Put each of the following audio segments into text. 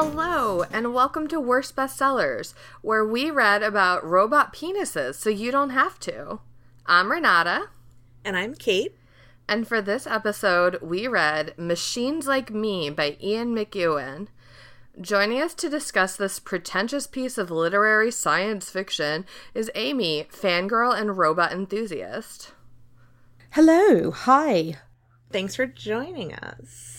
Hello, and welcome to Worst Bestsellers, where we read about robot penises so you don't have to. I'm Renata, And I'm Kait. and for this episode, we read Machines Like Me by Ian McEwan. Joining us to discuss this pretentious piece of literary science fiction is Amy, fangirl and robot enthusiast. Hello, hi. Thanks for joining us.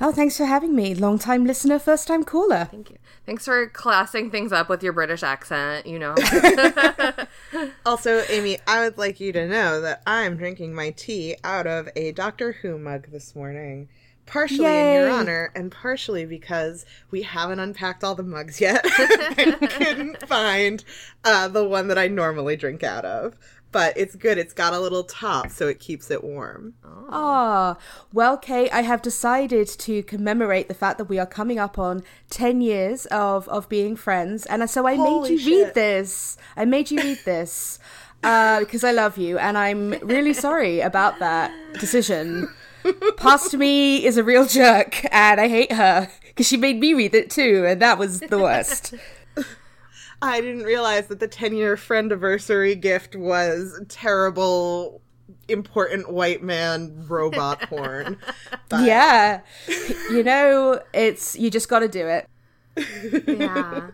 Oh, thanks for having me. Long time listener, first time caller. Thank you. Thanks for classing things up with your British accent, you know. Also, Amy, I would like you to know that I'm drinking my tea out of a Doctor Who mug this morning. Partially in your honor, and partially because we haven't unpacked all the mugs yet and couldn't find uh, the one that I normally drink out of. But it's good. It's got a little top, so it keeps it warm. Ah, well, Kait, I have decided to commemorate the fact that we are coming up on 10 years of, of being friends. And so I Holy made you read this. I made you read this uh, because I love you. And I'm really sorry about that decision. Past me is a real jerk, and I hate her because she made me read it too. And that was the worst. I didn't realize that the 10 year friend anniversary gift was terrible, important white man robot porn. But yeah. You know, it's, you just got to do it. yeah.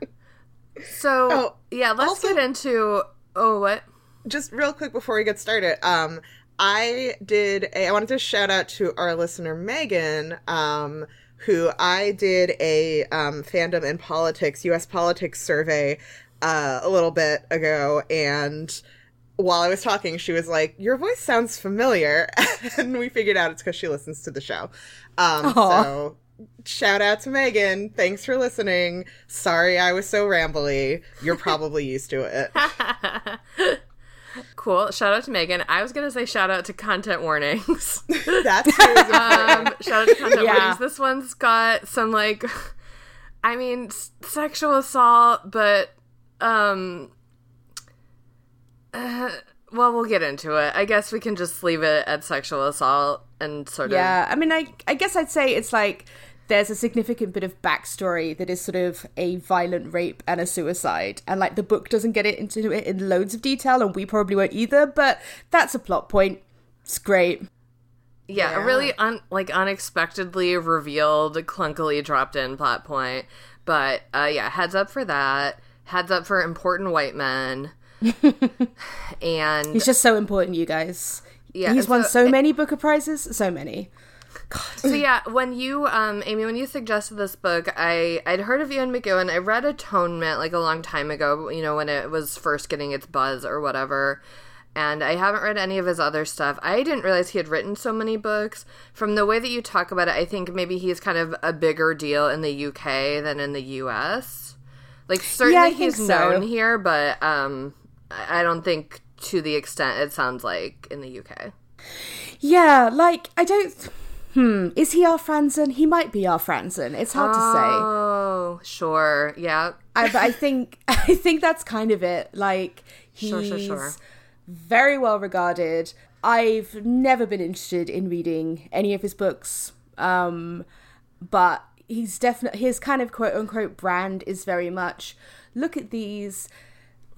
So, Oh, yeah, let's also- get into. Oh, what? just real quick before we get started, um, I did a, I wanted to shout out to our listener Megan, um, who I did a um, fandom and politics, U.S. politics survey uh, a little bit ago, and while I was talking, she was like, "Your voice sounds familiar," and we figured out it's because she listens to the show. Um, so shout out to Megan. Thanks for listening. Sorry I was so rambly. You're probably used to it. Cool. Shout out to Megan. I was gonna say shout out to content warnings. That's true. um, shout out to content Yeah. warnings. This one's got some like, I mean, s- sexual assault, but um, uh, well, we'll get into it. I guess we can just leave it at sexual assault and sort of Yeah, I mean, I I guess I'd say it's like there's a significant bit of backstory that is sort of a violent rape and a suicide, and like the book doesn't get it into it in loads of detail, and we probably won't either. But that's a plot point. It's great. Yeah, a really un- like unexpectedly revealed, clunkily dropped in plot point. But uh, yeah, heads up for that. Heads up for important white men. and He's just so important, you guys. Yeah, he's won so- so many Booker prizes, so many. So yeah, when you um Amy, when you suggested this book, I I'd heard of Ian McEwan. I read Atonement like a long time ago, you know, when it was first getting its buzz or whatever. And I haven't read any of his other stuff. I didn't realize he had written so many books. From the way that you talk about it, I think maybe he's kind of a bigger deal in the UK than in the US. Like certainly think he's so. known here, but um I don't think to the extent it sounds like in the UK. Yeah, like I don't. Hmm, is he our Franzen? He might be our Franzen. It's hard to say. Oh, sure. Yeah. I, but I think I think that's kind of it. Like he's Sure, sure, sure. very well regarded. I've never been interested in reading any of his books, um, but he's definitely his kind of quote unquote brand is very much look at these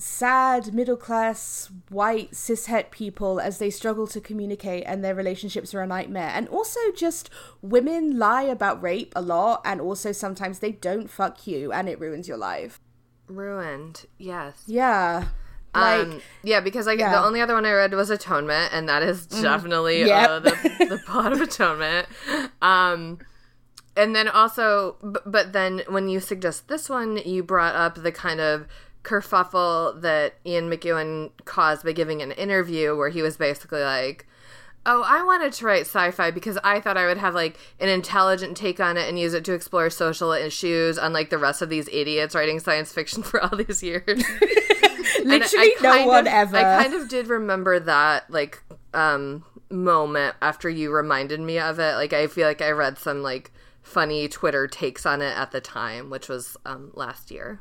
sad middle class white cishet people as they struggle to communicate and their relationships are a nightmare and also just women lie about rape a lot and also sometimes they don't fuck you and it ruins your life Ruined. Yes. yeah like um, yeah, because I the yeah. Mm. only other one I read was Atonement, and that is definitely Yep. uh, the the plot of Atonement. Um, and then also, b- but then when you suggest this one, you brought up the kind of kerfuffle that Ian McEwan caused by giving an interview where he was basically like. Oh, I wanted to write sci-fi because I thought I would have like an intelligent take on it and use it to explore social issues, unlike the rest of these idiots writing science fiction for all these years. Literally I no one of- ever I kind of did remember that like um moment after you reminded me of it. Like I feel like I read some like funny Twitter takes on it at the time, which was um last year.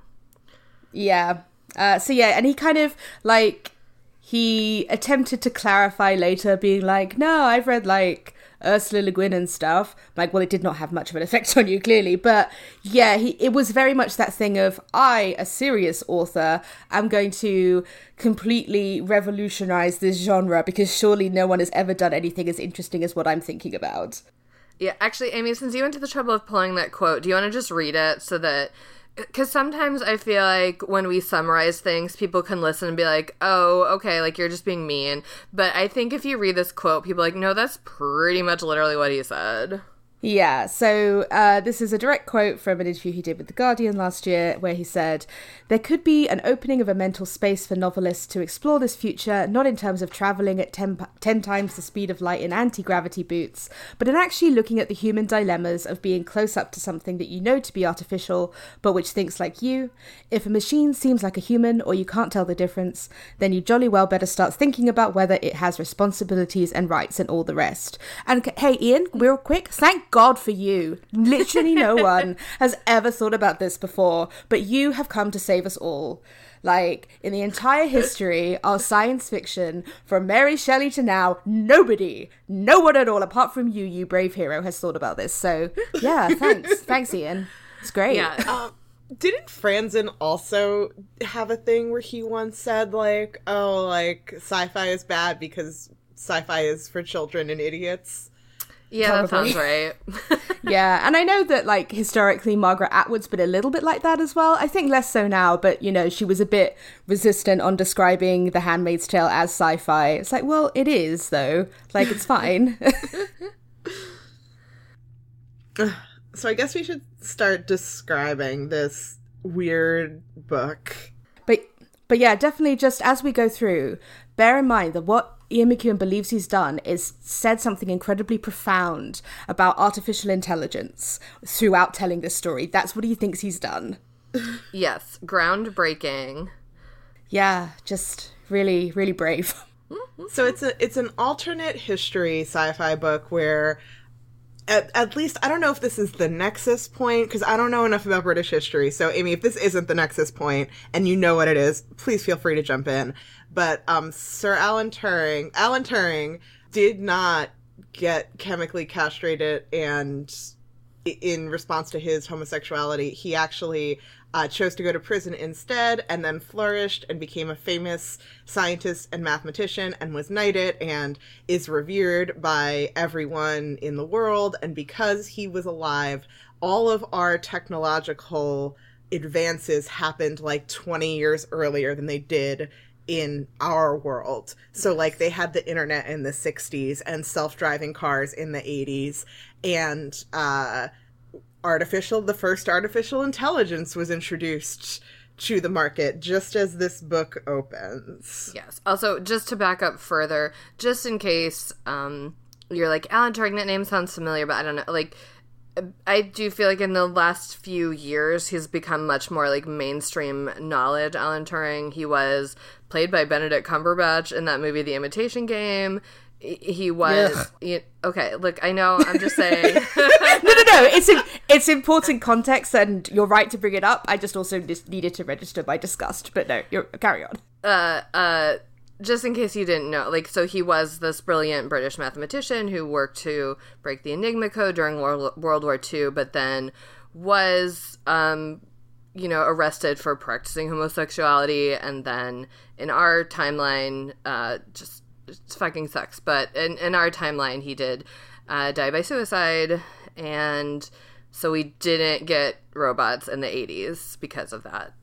Yeah. Uh, so yeah, and he kind of like he attempted to clarify later, being like, "No, I've read like Ursula Le Guin and stuff. Like, well, it did not have much of an effect on you, clearly. But yeah, he, it was very much that thing of, I, a serious author, am going to completely revolutionize this genre because surely no one has ever done anything as interesting as what I'm thinking about. Yeah, actually, Amy, since you went to the trouble of pulling that quote, do you want to just read it so that because sometimes I feel like when we summarize things, people can listen and be like, "Oh, okay, like you're just being mean." But I think if you read this quote, people like, "No, that's pretty much literally what he said." Yeah, so uh, this is a direct quote from an interview he did with The Guardian last year, where he said, There could be an opening of a mental space for novelists to explore this future, not in terms of travelling at ten times the speed of light in anti gravity boots, but in actually looking at the human dilemmas of being close up to something that you know to be artificial, but which thinks like you. If a machine seems like a human or you can't tell the difference, then you jolly well better start thinking about whether it has responsibilities and rights and all the rest. And hey, Ian, real quick, thank God for you. Literally, no one has ever thought about this before, but you have come to save us all. Like, in the entire history of science fiction, from Mary Shelley to now, nobody, no one at all, apart from you, you brave hero, has thought about this. So, yeah, thanks. thanks, Ian. It's great. Yeah. Um, didn't Franzen also have a thing where he once said, like, oh, like, sci fi is bad because sci fi is for children and idiots? Yeah, Probably. that sounds right. yeah, and I know that like historically Margaret Atwood's been a little bit like that as well. I think less so now, but you know, she was a bit resistant on describing The Handmaid's Tale as sci-fi. It's like, well, it is though. Like it's fine. so I guess we should start describing this weird book. But but yeah, definitely just as we go through, bear in mind that what Ian McEwan believes he's done is said something incredibly profound about artificial intelligence throughout telling this story. That's what he thinks he's done. yes, groundbreaking. Yeah, just really, really brave. so it's a it's an alternate history sci-fi book where at, at least I don't know if this is the nexus point because I don't know enough about British history. So Amy, if this isn't the nexus point and you know what it is, please feel free to jump in. But um, Sir Alan Turing, Alan Turing did not get chemically castrated and in response to his homosexuality, he actually uh, chose to go to prison instead and then flourished and became a famous scientist and mathematician and was knighted and is revered by everyone in the world. And because he was alive, all of our technological advances happened like 20 years earlier than they did in our world. So like they had the internet in the 60s and self-driving cars in the 80s and uh artificial the first artificial intelligence was introduced to the market just as this book opens. Yes. Also, just to back up further, just in case um you're like Alan Turing that name sounds familiar, but I don't know like I do feel like in the last few years he's become much more like mainstream knowledge. Alan Turing, he was played by Benedict Cumberbatch in that movie The Imitation Game. He was he, okay. Look, I know. I'm just saying. no, no, no. It's it's important context, and you're right to bring it up. I just also just needed to register my disgust. But no, you're carry on. Uh, uh, just in case you didn't know, like, so he was this brilliant British mathematician who worked to break the Enigma code during World, World War II, but then was, um, you know, arrested for practicing homosexuality. And then in our timeline, uh, just fucking sucks. But in, in our timeline, he did uh, die by suicide. And so we didn't get robots in the 80s because of that.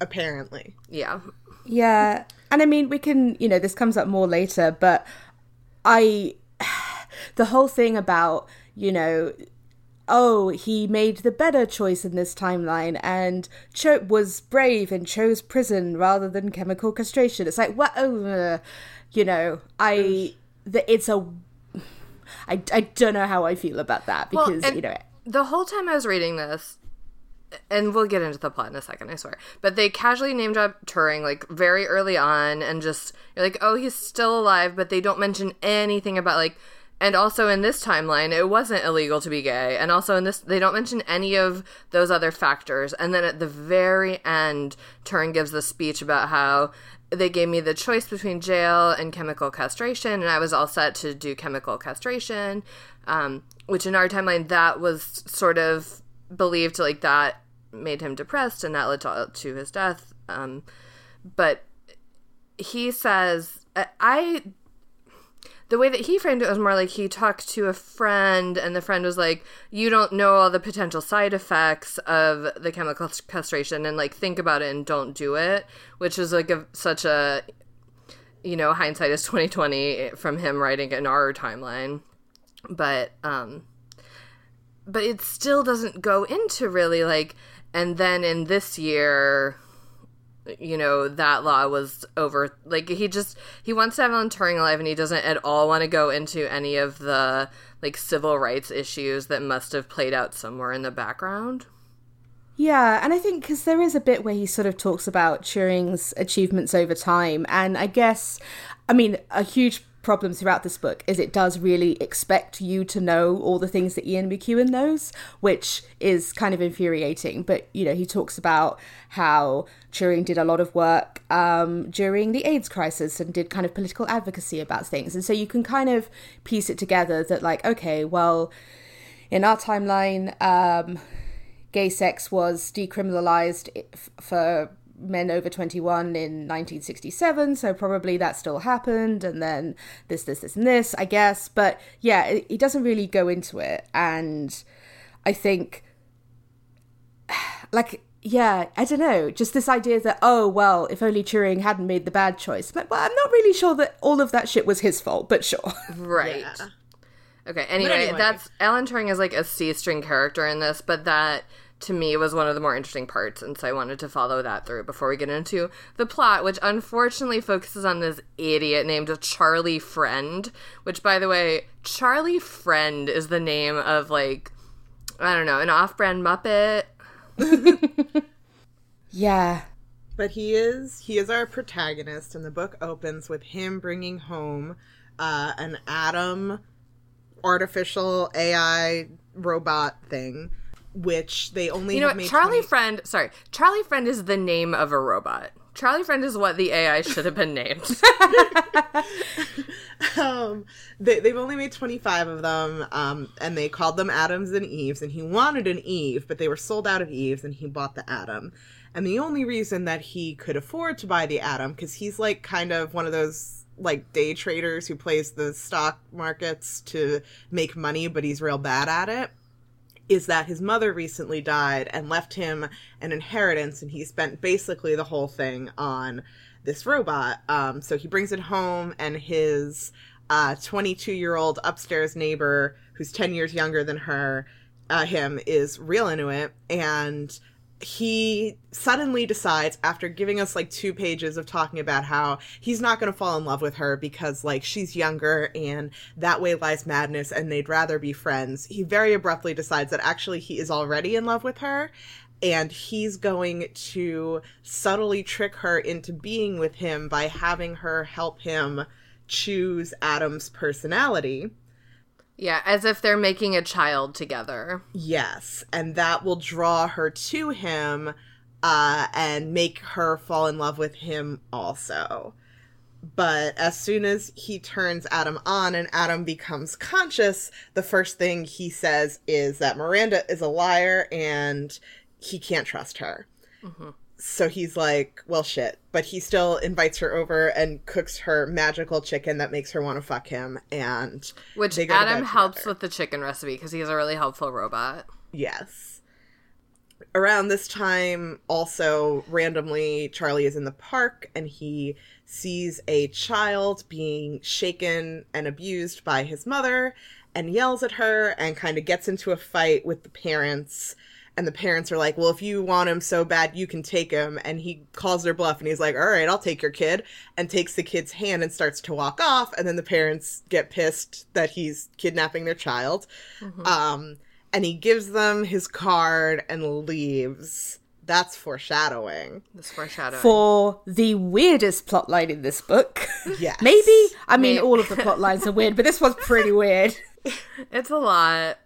Apparently. Yeah. Yeah. And I mean, we can, you know, this comes up more later, but I, the whole thing about, you know, oh, he made the better choice in this timeline and cho- was brave and chose prison rather than chemical castration. It's like, what? Oh, you know, I, the, it's a, I, I don't know how I feel about that because, well, you know, the whole time I was reading this, and we'll get into the plot in a second, I swear. But they casually name drop Turing like very early on, and just you're like, oh, he's still alive, but they don't mention anything about like and also in this timeline it wasn't illegal to be gay and also in this they don't mention any of those other factors and then at the very end turing gives the speech about how they gave me the choice between jail and chemical castration and i was all set to do chemical castration um, which in our timeline that was sort of believed like that made him depressed and that led to, to his death um, but he says i the way that he framed it was more like he talked to a friend and the friend was like you don't know all the potential side effects of the chemical castration and like think about it and don't do it which is like a, such a you know hindsight is 2020 from him writing in our timeline. But um but it still doesn't go into really like and then in this year you know that law was over like he just he wants to have Alan Turing alive and he doesn't at all want to go into any of the like civil rights issues that must have played out somewhere in the background. Yeah and i think because there is a bit where he sort of talks about turing's achievements over time and i guess i mean a huge problem throughout this book is it does really expect you to know all the things that Ian McEwan knows, which is kind of infuriating. But, you know, he talks about how Turing did a lot of work um, during the AIDS crisis and did kind of political advocacy about things. And so you can kind of piece it together that, like, okay, well, in our timeline, um, gay sex was decriminalized for men over 21 in 1967 so probably that still happened and then this this this and this i guess. But yeah it, it doesn't really go into it and i think like yeah i don't know just this idea that oh well if only turing hadn't made the bad choice. But well i'm not really sure that all of that shit was his fault but sure. Right. Yeah. okay anyway, anyway. that's alan turing is like a c-string character in this but that to me was one of the more interesting parts and so i wanted to follow that through before we get into the plot which unfortunately focuses on this idiot named charlie friend which by the way charlie friend is the name of like i don't know an off-brand muppet. Yeah. But he is he is our protagonist and the book opens with him bringing home uh, an Adam artificial ai robot thing which they only you know what Charlie 20... Friend. Sorry, Charlie Friend is the name of a robot. Charlie Friend is what the AI should have been named. um, they, have only made 25 of them, um, and they called them Adams and Eves, and he wanted an Eve, but they were sold out of Eves, and he bought the Adam. And the only reason that he could afford to buy the Adam, because he's like kind of one of those like day traders who plays the stock markets to make money, but he's real bad at it is that his mother recently died and left him an inheritance, and he spent basically the whole thing on this robot. Um, so he brings it home, and his 22 uh, year old upstairs neighbor, who's 10 years younger than her, uh, him, is real into it, and he suddenly decides after giving us like two pages of talking about how he's not going to fall in love with her because like she's younger and that way lies madness and they'd rather be friends he very abruptly decides that actually he is already in love with her and he's going to subtly trick her into being with him by having her help him choose Adam's personality yeah, as if they're making a child together. Yes, and that will draw her to him uh, and make her fall in love with him also. But as soon as he turns Adam on and Adam becomes conscious, the first thing he says is that Miranda is a liar and he can't trust her. Mm-hmm so he's like, well, shit. But he still invites her over and cooks her magical chicken that makes her want to fuck him. And which Adam helps with the chicken recipe because he's a really helpful robot. Yes. Around this time, also randomly, Charlie is in the park and he sees a child being shaken and abused by his mother and yells at her and kind of gets into a fight with the parents and the parents are like, "Well, if you want him so bad, you can take him." And he calls their bluff and he's like, "All right, I'll take your kid." And takes the kid's hand and starts to walk off, and then the parents get pissed that he's kidnapping their child. Mm-hmm. Um and he gives them his card and leaves. That's foreshadowing. This foreshadowing. For the weirdest plotline in this book. Yes. Maybe. I mean, Maybe. all of the plot lines are weird, but this one's pretty weird. it's a lot.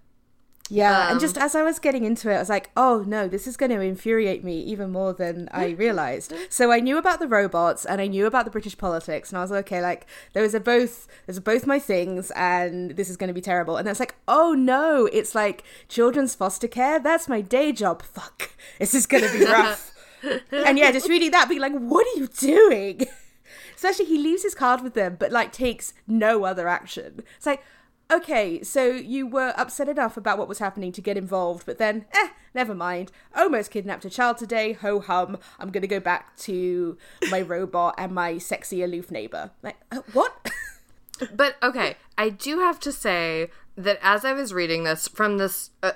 Yeah, Um, and just as I was getting into it, I was like, oh no, this is going to infuriate me even more than I realized. so I knew about the robots and I knew about the British politics, and I was like, okay, like those are both those are both my things, and this is going to be terrible. And then it's like, oh no, it's like children's foster care. That's my day job. Fuck, this is going to be rough. and yeah, just reading that, being like, what are you doing? Especially he leaves his card with them, but like takes no other action. It's like, okay, so you were upset enough about what was happening to get involved, but then, eh, never mind. Almost kidnapped a child today, ho hum. I'm gonna go back to my robot and my sexy aloof neighbor. Like, uh, what? But okay, I do have to say that as I was reading this from this uh,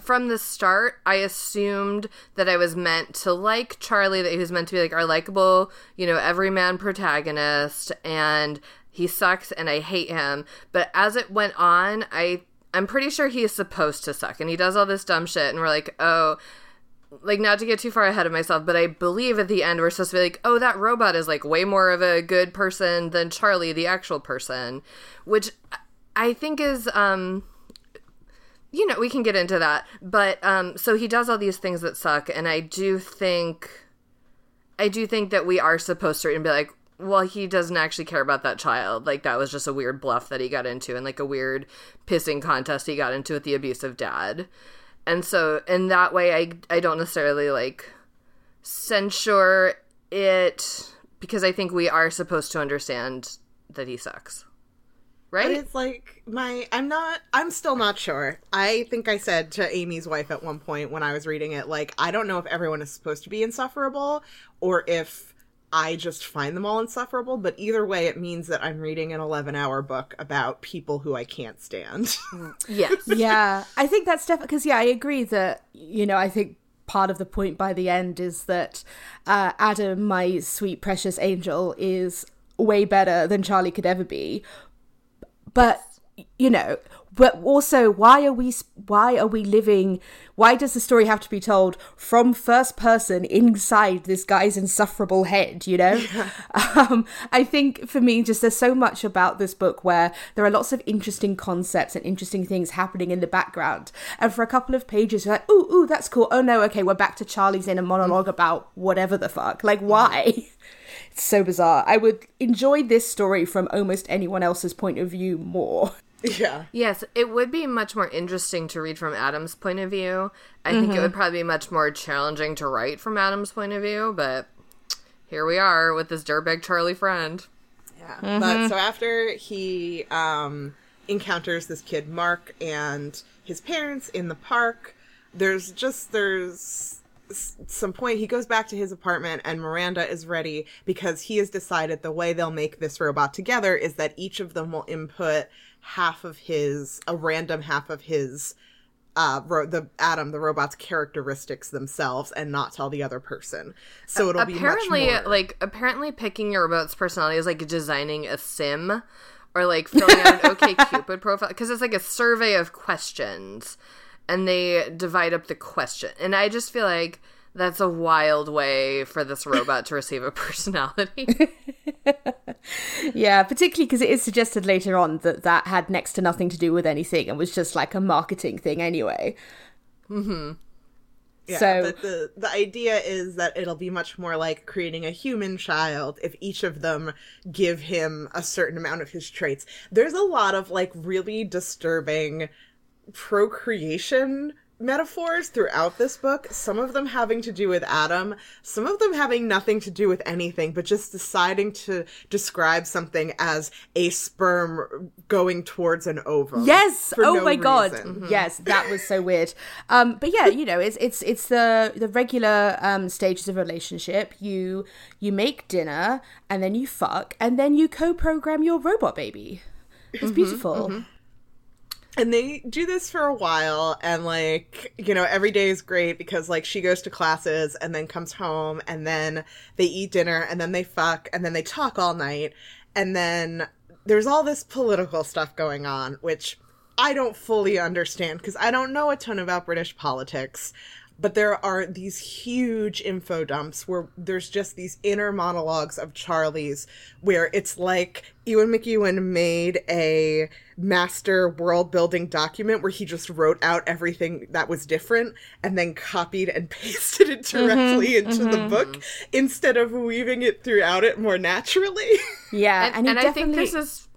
from the start, I assumed that I was meant to like Charlie, that he was meant to be like our likable, you know, everyman protagonist, and he sucks and I hate him. But as it went on, I I'm pretty sure he is supposed to suck, and he does all this dumb shit, and we're like, oh. Like not to get too far ahead of myself, but I believe at the end we're supposed to be like, oh, that robot is like way more of a good person than Charlie, the actual person, which I think is um you know, we can get into that. But um so he does all these things that suck and I do think I do think that we are supposed to and be like, well, he doesn't actually care about that child. Like that was just a weird bluff that he got into and like a weird pissing contest he got into with the abusive dad. And so in that way I I don't necessarily like censure it because I think we are supposed to understand that he sucks. But Right? it's like my I'm not I'm still not sure. I think I said to Amy's wife at one point when I was reading it like I don't know if everyone is supposed to be insufferable or if I just find them all insufferable, but either way it means that I'm reading an 11-hour book about people who I can't stand. yes. yeah, I think that's definitely because yeah, I agree that you know I think part of the point by the end is that uh, Adam, my sweet precious angel, is way better than Charlie could ever be. But you know, but also why are we why are we living? Why does the story have to be told from first person inside this guy's insufferable head? You know, um, I think for me, just there's so much about this book where there are lots of interesting concepts and interesting things happening in the background, and for a couple of pages, you're like, ooh, ooh, that's cool. Oh no, okay, we're back to Charlie's in a monologue about whatever the fuck. Like, why? It's so bizarre. I would enjoy this story from almost anyone else's point of view more. Yeah. Yes, it would be much more interesting to read from Adam's point of view. I think it would probably be much more challenging to write from Adam's point of view, but here we are with this dirtbag Charlie friend. Yeah. But so after he um, encounters this kid Mark and his parents in the park, there's just there's some point he goes back to his apartment and Miranda is ready because he has decided the way they'll make this robot together is that each of them will input half of his a random half of his uh ro- the Adam the robot's characteristics themselves and not tell the other person. So it'll apparently, be more like apparently, picking your robot's personality is like designing a sim or like filling out an OK Cupid profile because it's like a survey of questions, and they divide up the question. And I just feel like that's a wild way for this robot to receive a personality. Yeah, particularly because it is suggested later on that that had next to nothing to do with anything and was just like a marketing thing anyway. Mm-hmm. Yeah, So- but the the idea is that it'll be much more like creating a human child if each of them give him a certain amount of his traits. There's a lot of like really disturbing procreation metaphors throughout this book, some of them having to do with Adam, some of them having nothing to do with anything, but just deciding to describe something as a sperm going towards an ovum. Yes. Oh no my god. reason. Yes, that was so weird. Um, but yeah, you know, it's it's it's the the regular um stages of a relationship. You you make dinner and then you fuck and then you co-program your robot baby. It's beautiful. And they do this for a while and like you know every day is great because like she goes to classes and then comes home and then they eat dinner and then they fuck and then they talk all night and then there's all this political stuff going on which i don't fully understand because i don't know a ton about british politics but there are these huge info dumps where there's just these inner monologues of Charlie's where it's like Ian McEwan made a master world building document where he just wrote out everything that was different and then copied and pasted it directly mm-hmm, into mm-hmm. the book instead of weaving it throughout it more naturally. Yeah, and, and, and. I think this is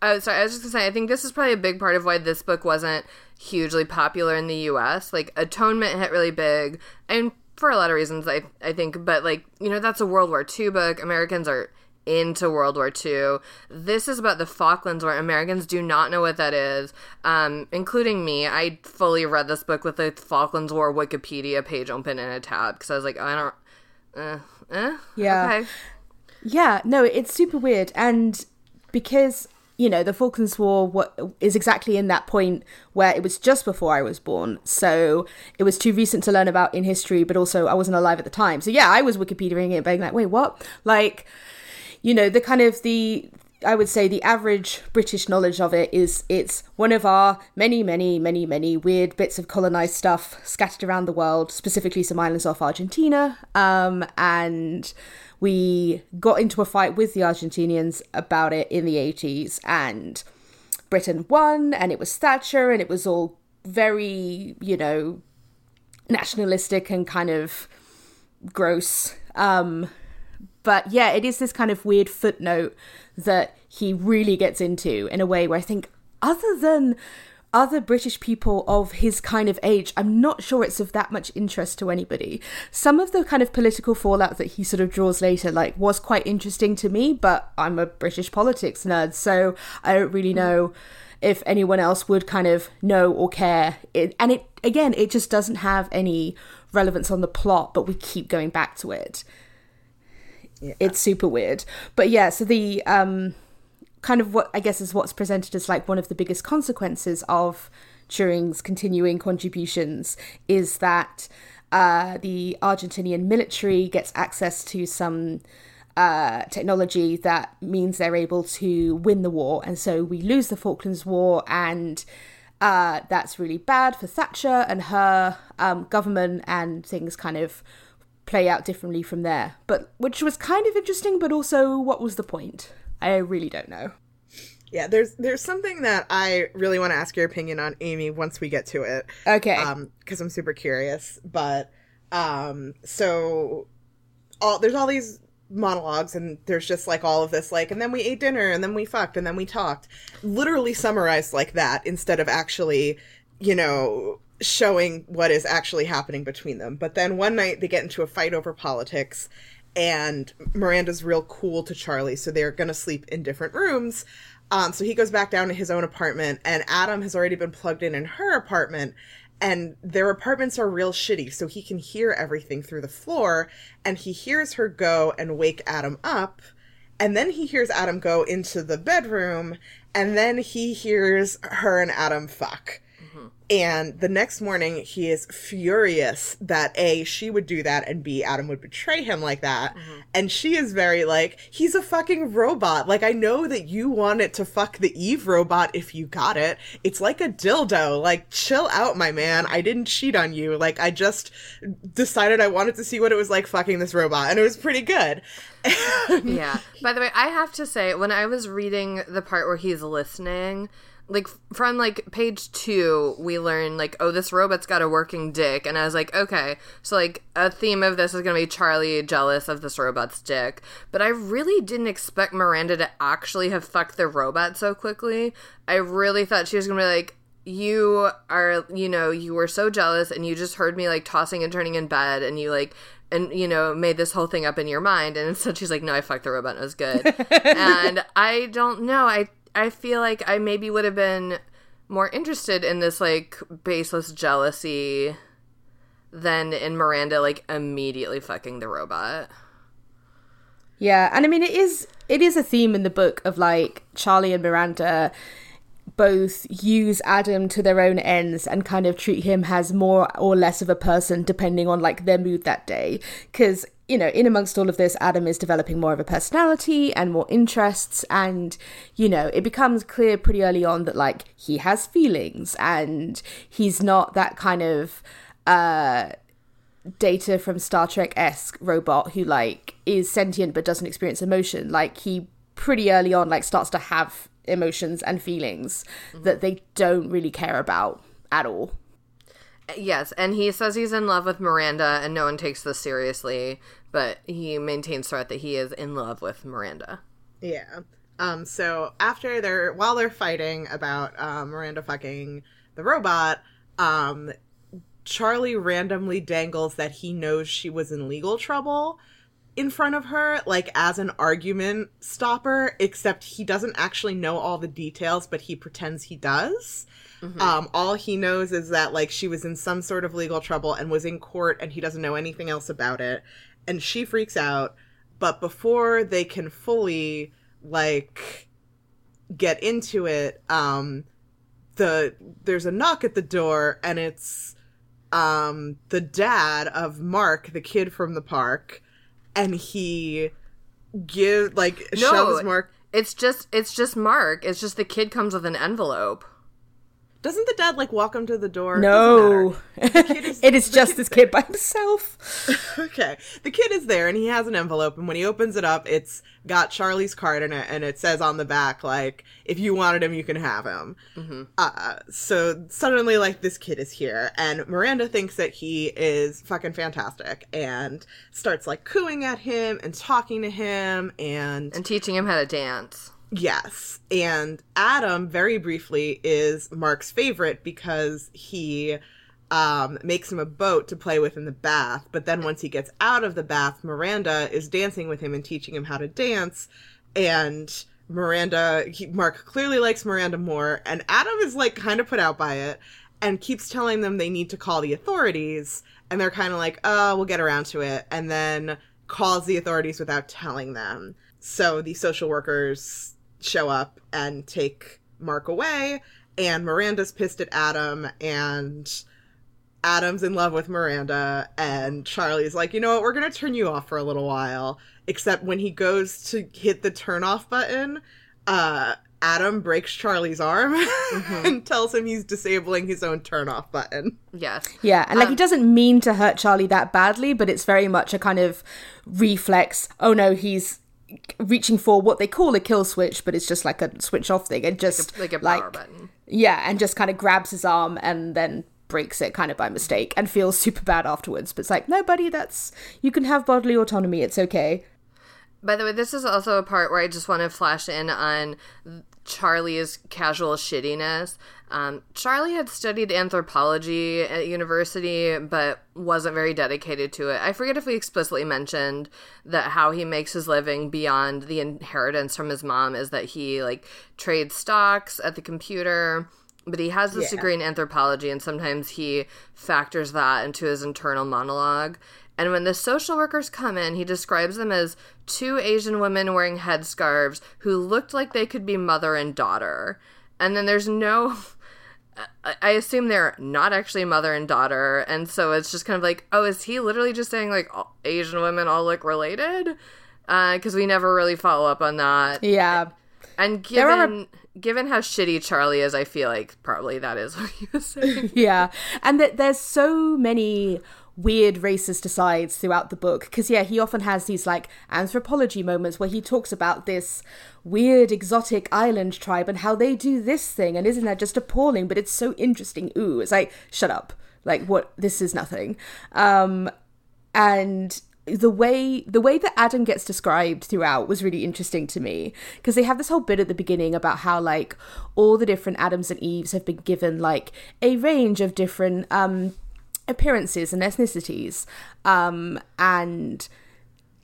Oh, sorry. I was just gonna say. I think this is probably a big part of why this book wasn't hugely popular in the U.S. Like Atonement hit really big, and for a lot of reasons, I I think. But like you know, that's a World War II book. Americans are into World War II. This is about the Falklands War. Americans do not know what that is, um, including me. I fully read this book with the Falklands War Wikipedia page open in a tab because I was like, oh, I don't. Uh, eh? Yeah. Okay. Yeah. No, it's super weird, and because you know, the Falklands War what, is exactly in that point where it was just before I was born. So it was too recent to learn about in history, but also I wasn't alive at the time. So yeah, I was Wikipediaing it, being like, wait, what? Like, you know, the kind of the I would say the average British knowledge of it is it's one of our many, many, many, many weird bits of colonized stuff scattered around the world, specifically some islands off Argentina. Um, and we got into a fight with the Argentinians about it in the 80s, and Britain won, and it was Thatcher, and it was all very, you know, nationalistic and kind of gross. Um, but yeah, it is this kind of weird footnote that he really gets into in a way where I think, other than other British people of his kind of age, I'm not sure it's of that much interest to anybody. Some of the kind of political fallout that he sort of draws later, like, was quite interesting to me, but I'm a British politics nerd, so I don't really know if anyone else would kind of know or care. It, and it, again, it just doesn't have any relevance on the plot, but we keep going back to it. Yeah. It's super weird. But yeah, so the, um, kind of what I guess is what's presented as like one of the biggest consequences of Turing's continuing contributions is that uh, the Argentinian military gets access to some uh, technology that means they're able to win the war, and so we lose the Falklands War, and uh, that's really bad for Thatcher and her um, government, and things kind of play out differently from there. But which was kind of interesting, but also what was the point? I really don't know. Yeah, there's there's something that I really want to ask your opinion on, Amy, once we get to it. Okay. Um, because I'm super curious. But um, so all there's all these monologues and there's just like all of this like and then we ate dinner and then we fucked and then we talked literally summarized like that instead of actually you know showing what is actually happening between them but then one night they get into a fight over politics and Miranda's real cool to Charlie, so they're gonna sleep in different rooms. Um, so he goes back down to his own apartment, and Adam has already been plugged in in her apartment, and their apartments are real shitty, so he can hear everything through the floor, and he hears her go and wake Adam up, and then he hears Adam go into the bedroom, and then he hears her and Adam fuck. And the next morning, he is furious that A, she would do that, and B, Adam would betray him like that. Mm-hmm. And she is very like, he's a fucking robot. Like, I know that you wanted to fuck the Eve robot if you got it. It's like a dildo. Like, chill out, my man. I didn't cheat on you. Like, I just decided I wanted to see what it was like fucking this robot, and it was pretty good. yeah. By the way, I have to say, when I was reading the part where he's listening, like from like page two we learn like oh this robot's got a working dick. And i was like okay so like a theme of this is gonna be charlie jealous of this robot's dick. But i really didn't expect miranda to actually have fucked the robot so quickly. I really thought she was gonna be like you are you know you were so jealous and you just heard me like tossing and turning in bed and you like and you know made this whole thing up in your mind. And instead she's like no i fucked the robot and it was good. And i don't know. I I feel like I maybe would have been more interested in this like baseless jealousy than in Miranda like immediately fucking the robot. Yeah, and I mean it is it is a theme in the book of like Charlie and Miranda both use Adam to their own ends and kind of treat him as more or less of a person depending on like their mood that day. Because you know, in amongst all of this, Adam is developing more of a personality and more interests, and you know, it becomes clear pretty early on that like he has feelings and he's not that kind of uh data from Star Trek esque robot who like is sentient but doesn't experience emotion. Like he pretty early on like starts to have emotions and feelings mm-hmm. that they don't really care about at all. Yes, and he says he's in love with Miranda and no one takes this seriously, but he maintains threat that he is in love with Miranda. Yeah. Um so after they're while they're fighting about uh, Miranda fucking the robot, um Charlie randomly dangles that he knows she was in legal trouble in front of her, like as an argument stopper, except he doesn't actually know all the details, but he pretends he does. Mm-hmm. Um, all he knows is that like she was in some sort of legal trouble and was in court and he doesn't know anything else about it. And she freaks out, but before they can fully like get into it, um the there's a knock at the door and it's um the dad of Mark, the kid from the park, and he give like no, shoves Mark. It's just it's just Mark. It's just the kid comes with an envelope. Doesn't the dad like walk him to the door? No, is, it is just this kid by himself. okay, the kid is there and he has an envelope, and when he opens it up, it's got Charlie's card in it, and it says on the back like, "If you wanted him, you can have him." Mm-hmm. Uh, so suddenly, like this kid is here, and Miranda thinks that he is fucking fantastic, and starts like cooing at him and talking to him and and teaching him how to dance. Yes. And Adam, very briefly, is Mark's favorite because he um, makes him a boat to play with in the bath. But then once he gets out of the bath, Miranda is dancing with him and teaching him how to dance. And Miranda, he, Mark clearly likes Miranda more. And Adam is like kind of put out by it and keeps telling them they need to call the authorities. And they're kind of like, oh, we'll get around to it. And then calls the authorities without telling them. So the social workers show up and take Mark away, and Miranda's pissed at Adam, and Adam's in love with Miranda, and Charlie's like, you know what, we're gonna turn you off for a little while. Except when he goes to hit the turn off button, uh, Adam breaks Charlie's arm mm-hmm. and tells him he's disabling his own turn off button. Yes. Yeah, and like um, he doesn't mean to hurt Charlie that badly, but it's very much a kind of reflex. Oh no, he's reaching for what they call a kill switch, but it's just like a switch off thing, and just like a, like, a power button. Yeah, and just kind of grabs his arm and then breaks it kind of by mistake and feels super bad afterwards. But it's like, no, buddy, that's you can have bodily autonomy. It's okay. By the way, this is also a part where I just want to flash in on Charlie's casual shittiness. Um, Charlie had studied anthropology at university, but wasn't very dedicated to it. I forget if we explicitly mentioned that how he makes his living beyond the inheritance from his mom is that he like trades stocks at the computer. But he has this yeah. degree in anthropology, and sometimes he factors that into his internal monologue. And when the social workers come in, he describes them as two Asian women wearing headscarves who looked like they could be mother and daughter. And then there's no. I assume they're not actually mother and daughter. And so it's just kind of like, oh, is he literally just saying, like, Asian women all look related? Because uh, we never really follow up on that. Yeah. And given given how shitty Charlie is, I feel like probably that is what he was saying. yeah, and that there's so many weird racist asides throughout the book. Because yeah he often has these like anthropology moments where he talks about this weird exotic island tribe and how they do this thing and isn't that just appalling but it's so interesting. Ooh it's like shut up. Like what? This is nothing. Um and the way the way that Adam gets described throughout was really interesting to me. Because they have this whole bit at the beginning about how like all the different Adams and Eves have been given like a range of different um appearances and ethnicities um and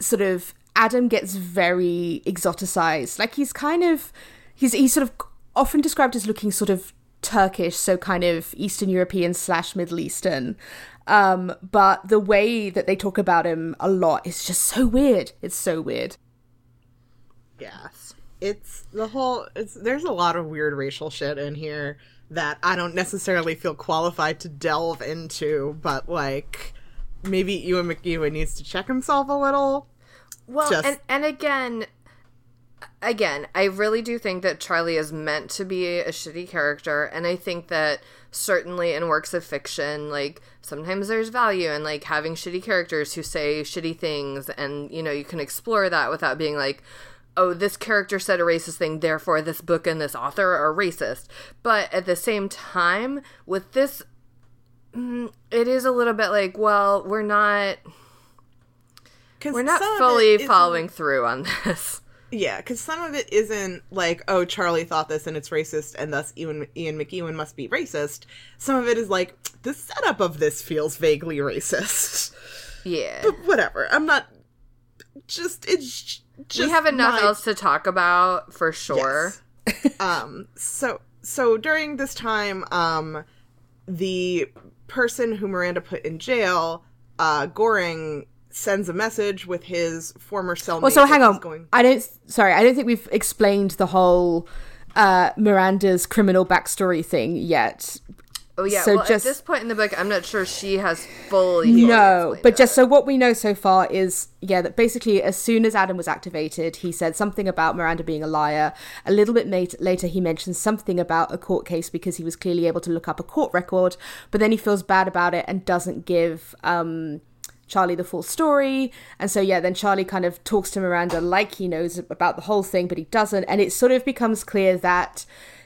sort of Adam gets very exoticized like he's kind of he's he's sort of often described as looking sort of Turkish, so kind of Eastern European slash Middle Eastern. Um, but the way that they talk about him a lot is just so weird. It's so weird. Yes. It's the whole it's there's a lot of weird racial shit in here that I don't necessarily feel qualified to delve into, but like maybe Ian McEwan needs to check himself a little. Well, just... and and again, again, I really do think that Charlie is meant to be a shitty character, and I think that certainly in works of fiction, like sometimes there's value in like having shitty characters who say shitty things, and you know you can explore that without being like, oh, this character said a racist thing, therefore this book and this author are racist. But at the same time, with this, mm, it is a little bit like, well, we're not. We're not fully following through on this. Yeah, because some of it isn't like, oh, Charlie thought this and it's racist, and thus Ian, Ian McEwan must be racist. Some of it is like, the setup of this feels vaguely racist. Yeah. But whatever. I'm not. Just, it's. We have enough my... else to talk about for sure. Yes. um, so, so during this time, um, the person who Miranda put in jail, uh, Gorringe, sends a message with his former cellmate. Well, so hang on. Going... I don't. Sorry, I don't think we've explained the whole uh, Miranda's criminal backstory thing yet. Oh yeah. So well, just, at this point in the book, I'm not sure she has fully. No, but just so what we know so far is yeah that basically as soon as Adam was activated, he said something about Miranda being a liar. A little bit late, later, he mentions something about a court case because he was clearly able to look up a court record, but then he feels bad about it and doesn't give. Um, Charlie the full story. And so, yeah, then Charlie kind of talks to Miranda like he knows about the whole thing, but he doesn't. And it sort of becomes clear that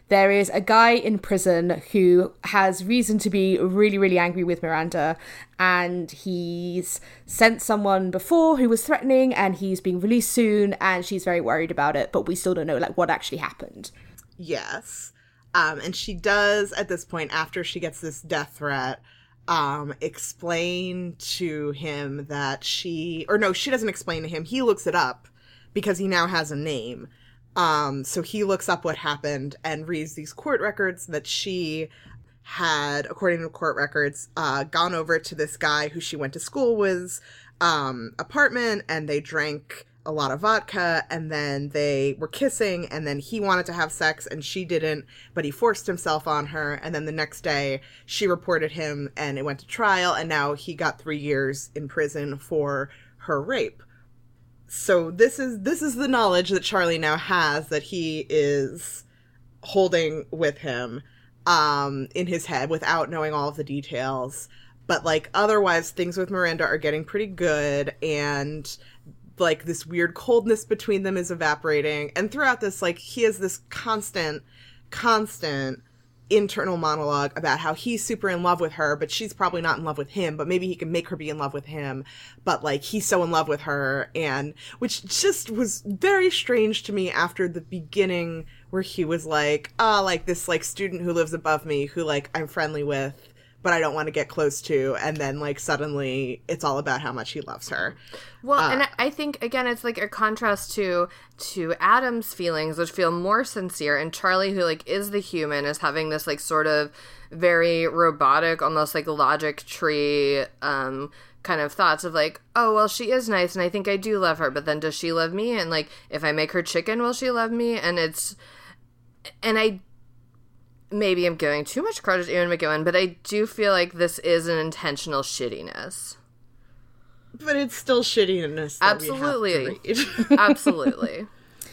there is a guy in prison who has reason to be really, really angry with Miranda. And he's sent someone before who was threatening, and he's being released soon. And she's very worried about it, but we still don't know like what actually happened. Yes. Um, and she does at this point, after she gets this death threat, um, explain to him that she, or no, she doesn't explain to him. He looks it up because he now has a name. Um, so he looks up what happened and reads these court records that she had, according to court records, uh, gone over to this guy who she went to school with, um, apartment and they drank a lot of vodka and then they were kissing and then he wanted to have sex and she didn't but he forced himself on her and then the next day she reported him and it went to trial and now he got 3 years in prison for her rape so this is this is the knowledge that Charlie now has that he is holding with him um in his head without knowing all of the details. But like otherwise things with Miranda are getting pretty good and like this weird coldness between them is evaporating. And throughout this like he has this constant constant internal monologue about how he's super in love with her but she's probably not in love with him but maybe he can make her be in love with him but like he's so in love with her and which just was very strange to me after the beginning where he was like ah oh, like this like student who lives above me who like I'm friendly with but I don't want to get close to. And then, like, suddenly it's all about how much he loves her. Well, uh, and I think, again, it's like a contrast to to Adam's feelings, which feel more sincere, and Charlie, who, like, is the human, is having this, like, sort of very robotic, almost like logic tree, um, kind of thoughts of like, oh, well, she is nice and I think I do love her, but then does she love me? And like, if I make her chicken, will she love me? And it's, and I maybe I'm giving too much credit to Ian McEwan, but I do feel like this is an intentional shittiness. But it's still shittiness. Absolutely. Absolutely.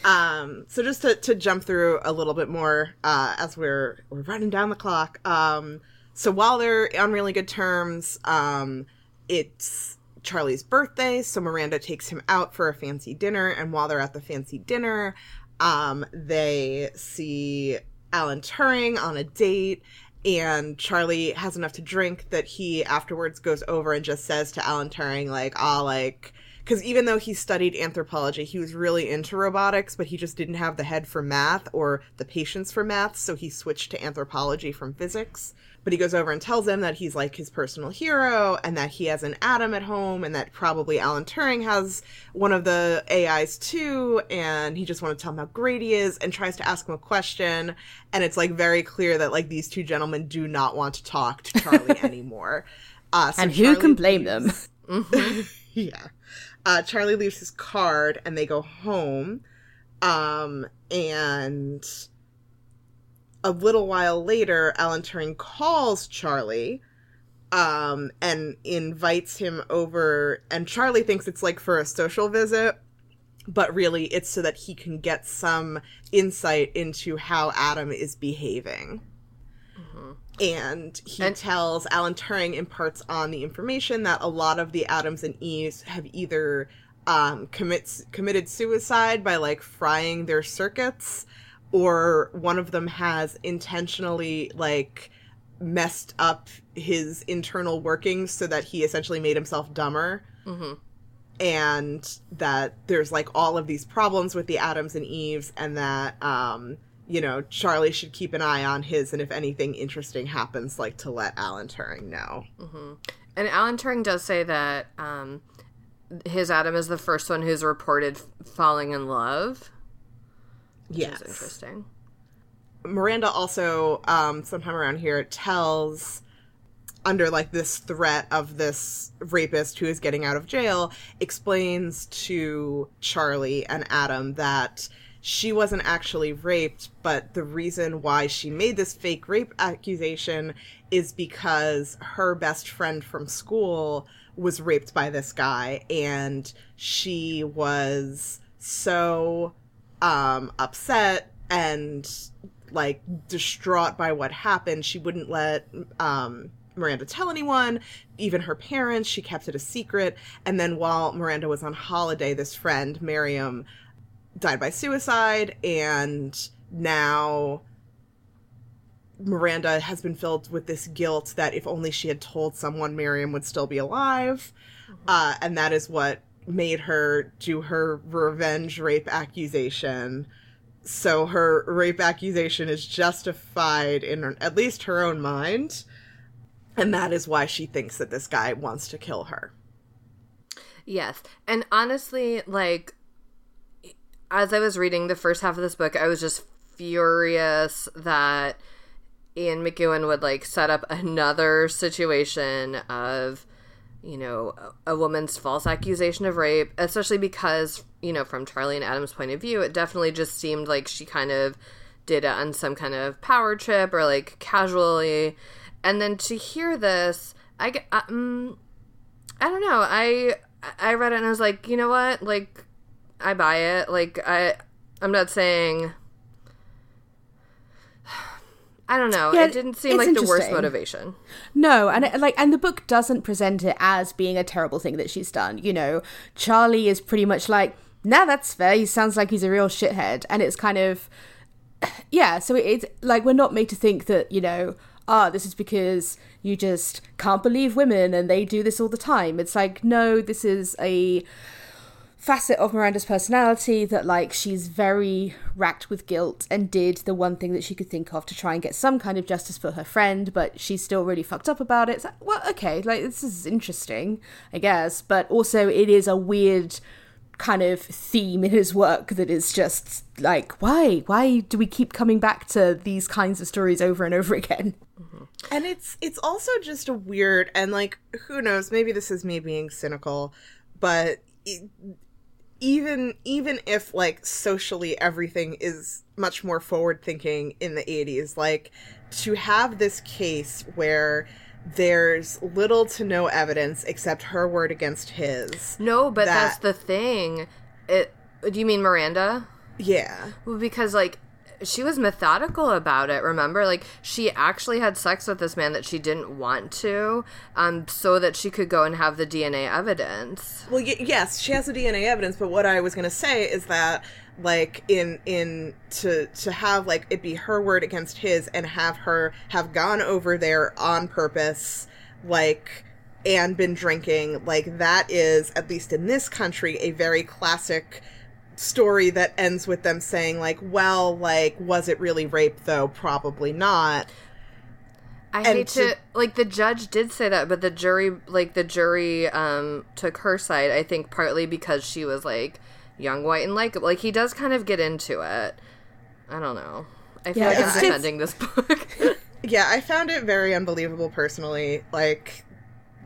Um, so just to, to jump through a little bit more uh, as we're we're running down the clock. Um, so while they're on really good terms, um, it's Charlie's birthday, so Miranda takes him out for a fancy dinner, and while they're at the fancy dinner, um, they see Alan Turing on a date, and Charlie has enough to drink that he afterwards goes over and just says to Alan Turing, like, ah, like, because even though he studied anthropology, he was really into robotics, but he just didn't have the head for math or the patience for math, so he switched to anthropology from physics but he goes over and tells him that he's like his personal hero and that he has an Adam at home and that probably Alan Turing has one of the AIs too and he just wants to tell him how great he is and tries to ask him a question and it's like very clear that like these two gentlemen do not want to talk to Charlie anymore. Uh, so and who Charlie can blame leaves... them? Mm-hmm. yeah. Uh, Charlie leaves his card and they go home. Um, and a little while later, Alan Turing calls Charlie um, and invites him over. And Charlie thinks it's like for a social visit. but really it's so that he can get some insight into how Adam is behaving. And he And- tells Alan Turing imparts on the information that a lot of the Adams and Eves have either um, commits committed suicide by like frying their circuits, or one of them has intentionally like messed up his internal workings so that he essentially made himself dumber and that there's like all of these problems with the Adams and Eves, and that um, you know Charlie should keep an eye on his, and if anything interesting happens, like to let Alan Turing know. And Alan Turing does say that um, his Adam is the first one who's reported falling in love. Which Yes. is interesting. Miranda also, um, sometime around here, tells under like this threat of this rapist who is getting out of jail, explains to Charlie and Adam that she wasn't actually raped, but the reason why she made this fake rape accusation is because her best friend from school was raped by this guy and she was so um upset and like distraught by what happened she wouldn't let um Miranda tell anyone, even her parents. She kept it a secret. And then while Miranda was on holiday, this friend, Miriam, died by suicide. And now Miranda has been filled with this guilt that if only she had told someone, Miriam would still be alive. Uh, and that is what made her do her revenge rape accusation. So her rape accusation is justified in her, at least her own mind. And that is why she thinks that this guy wants to kill her. Yes. And honestly, like, as I was reading the first half of this book, I was just furious that Ian McEwan would, like, set up another situation of, you know, a woman's false accusation of rape, especially because, you know, from Charlie and Adam's point of view, it definitely just seemed like she kind of did it on some kind of power trip or, like, casually. And then to hear this, I get, um, I don't know. I I read it and I was like, you know what? Like, I buy it. Like, I I'm not saying. I don't know. Yeah, it didn't seem like the worst motivation. No, and it, like, and the book doesn't present it as being a terrible thing that she's done. You know, Charlie is pretty much like, nah, that's fair. He sounds like he's a real shithead, and it's kind of, yeah. So it's like we're not made to think that you know, ah, this is because you just can't believe women and they do this all the time. It's like, no, this is a facet of Miranda's personality that like she's very racked with guilt and did the one thing that she could think of to try and get some kind of justice for her friend, but she's still really fucked up about it. Like, well, okay, like this is interesting, I guess, but also it is a weird kind of theme in his work that is just like why? Why do we keep coming back to these kinds of stories over and over again? Mm-hmm. And it's it's also just a weird and like who knows maybe this is me being cynical, but even even if like socially everything is much more forward thinking in the 80s like to have this case where there's little to no evidence except her word against his. No, but That- that's the thing. It. Do you mean Miranda? Yeah. Well, because like she was methodical about it. Remember, like she actually had sex with this man that she didn't want to, um, so that she could go and have the DNA evidence. Well, y- yes, she has the DNA evidence, but what I was going to say is that like in in to to have like it be her word against his and have her have gone over there on purpose like and been drinking like that is at least in this country a very classic story that ends with them saying like well like was it really rape though probably not I And hate to, to- like the judge did say that, but the jury like the jury um took her side. I think partly because she was like young, white, and likable. Like he does kind of get into it. I don't know. I feel Yeah, like I'm defending this book. yeah i found it very unbelievable personally like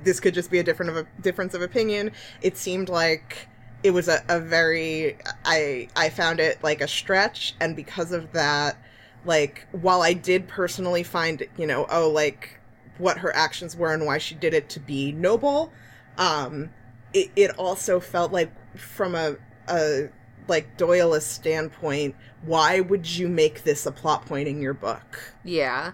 this could just be a different of a difference of opinion it seemed like it was a, a very i i found it like a stretch and because of that like while i did personally find you know oh like what her actions were and why she did it to be noble um it, it also felt like from a a like Doyleist standpoint, why would you make this a plot point in your book? Yeah.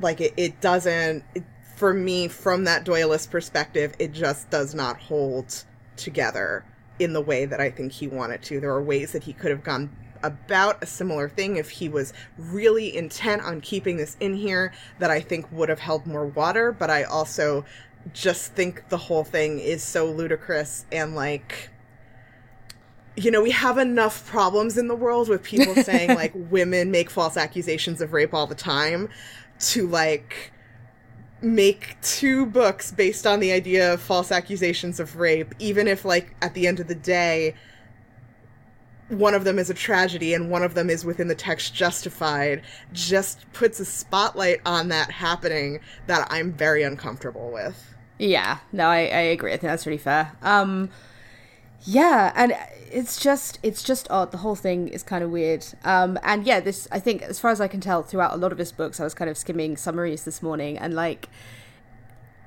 Like it, it doesn't it, for me from that Doyleist perspective, it just does not hold together in the way that I think he wanted to. There are ways that he could have gone about a similar thing if he was really intent on keeping this in here that I think would have held more water, but I also just think the whole thing is so ludicrous and like you know, we have enough problems in the world with people saying like women make false accusations of rape all the time to like make two books based on the idea of false accusations of rape, even if like at the end of the day one of them is a tragedy and one of them is within the text justified, just puts a spotlight on that happening that I'm very uncomfortable with. Yeah, no, I, I agree. I think that's pretty fair. Um, yeah, and it's just it's just odd. The whole thing is kind of weird. Um, and yeah, this I think as far as I can tell throughout a lot of his books, I was kind of skimming summaries this morning, and like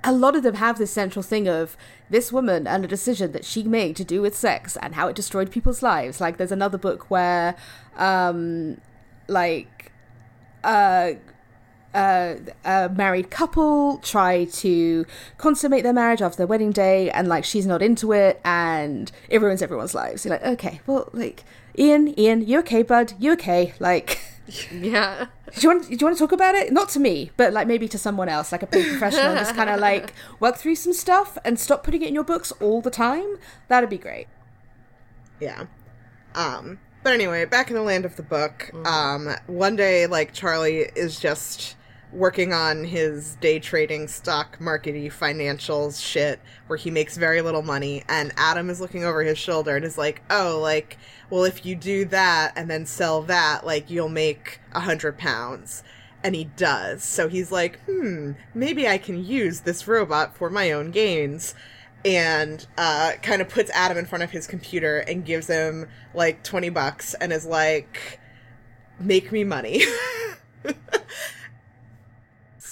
a lot of them have this central thing of this woman and a decision that she made to do with sex and how it destroyed people's lives. Like there's another book where, um, like, uh, uh, a married couple try to consummate their marriage after their wedding day, and like she's not into it, and it ruins everyone's lives. You're like, okay, well, like Ian, Ian, you okay, bud? You okay? Like, Yeah. do you want do you want to talk about it? Not to me, but like maybe to someone else, like a paid professional, just kind of like work through some stuff and stop putting it in your books all the time. That'd be great. Yeah. Um but anyway, back in the land of the book, um one day like Charlie is just working on his day trading stock markety financials shit where he makes very little money and Adam is looking over his shoulder and is like, "Oh, like well if you do that and then sell that, like you'll make a hundred pounds." And he does. So he's like, hmm, maybe I can use this robot for my own gains and uh, kind of puts Adam in front of his computer and gives him like 20 bucks and is like, make me money.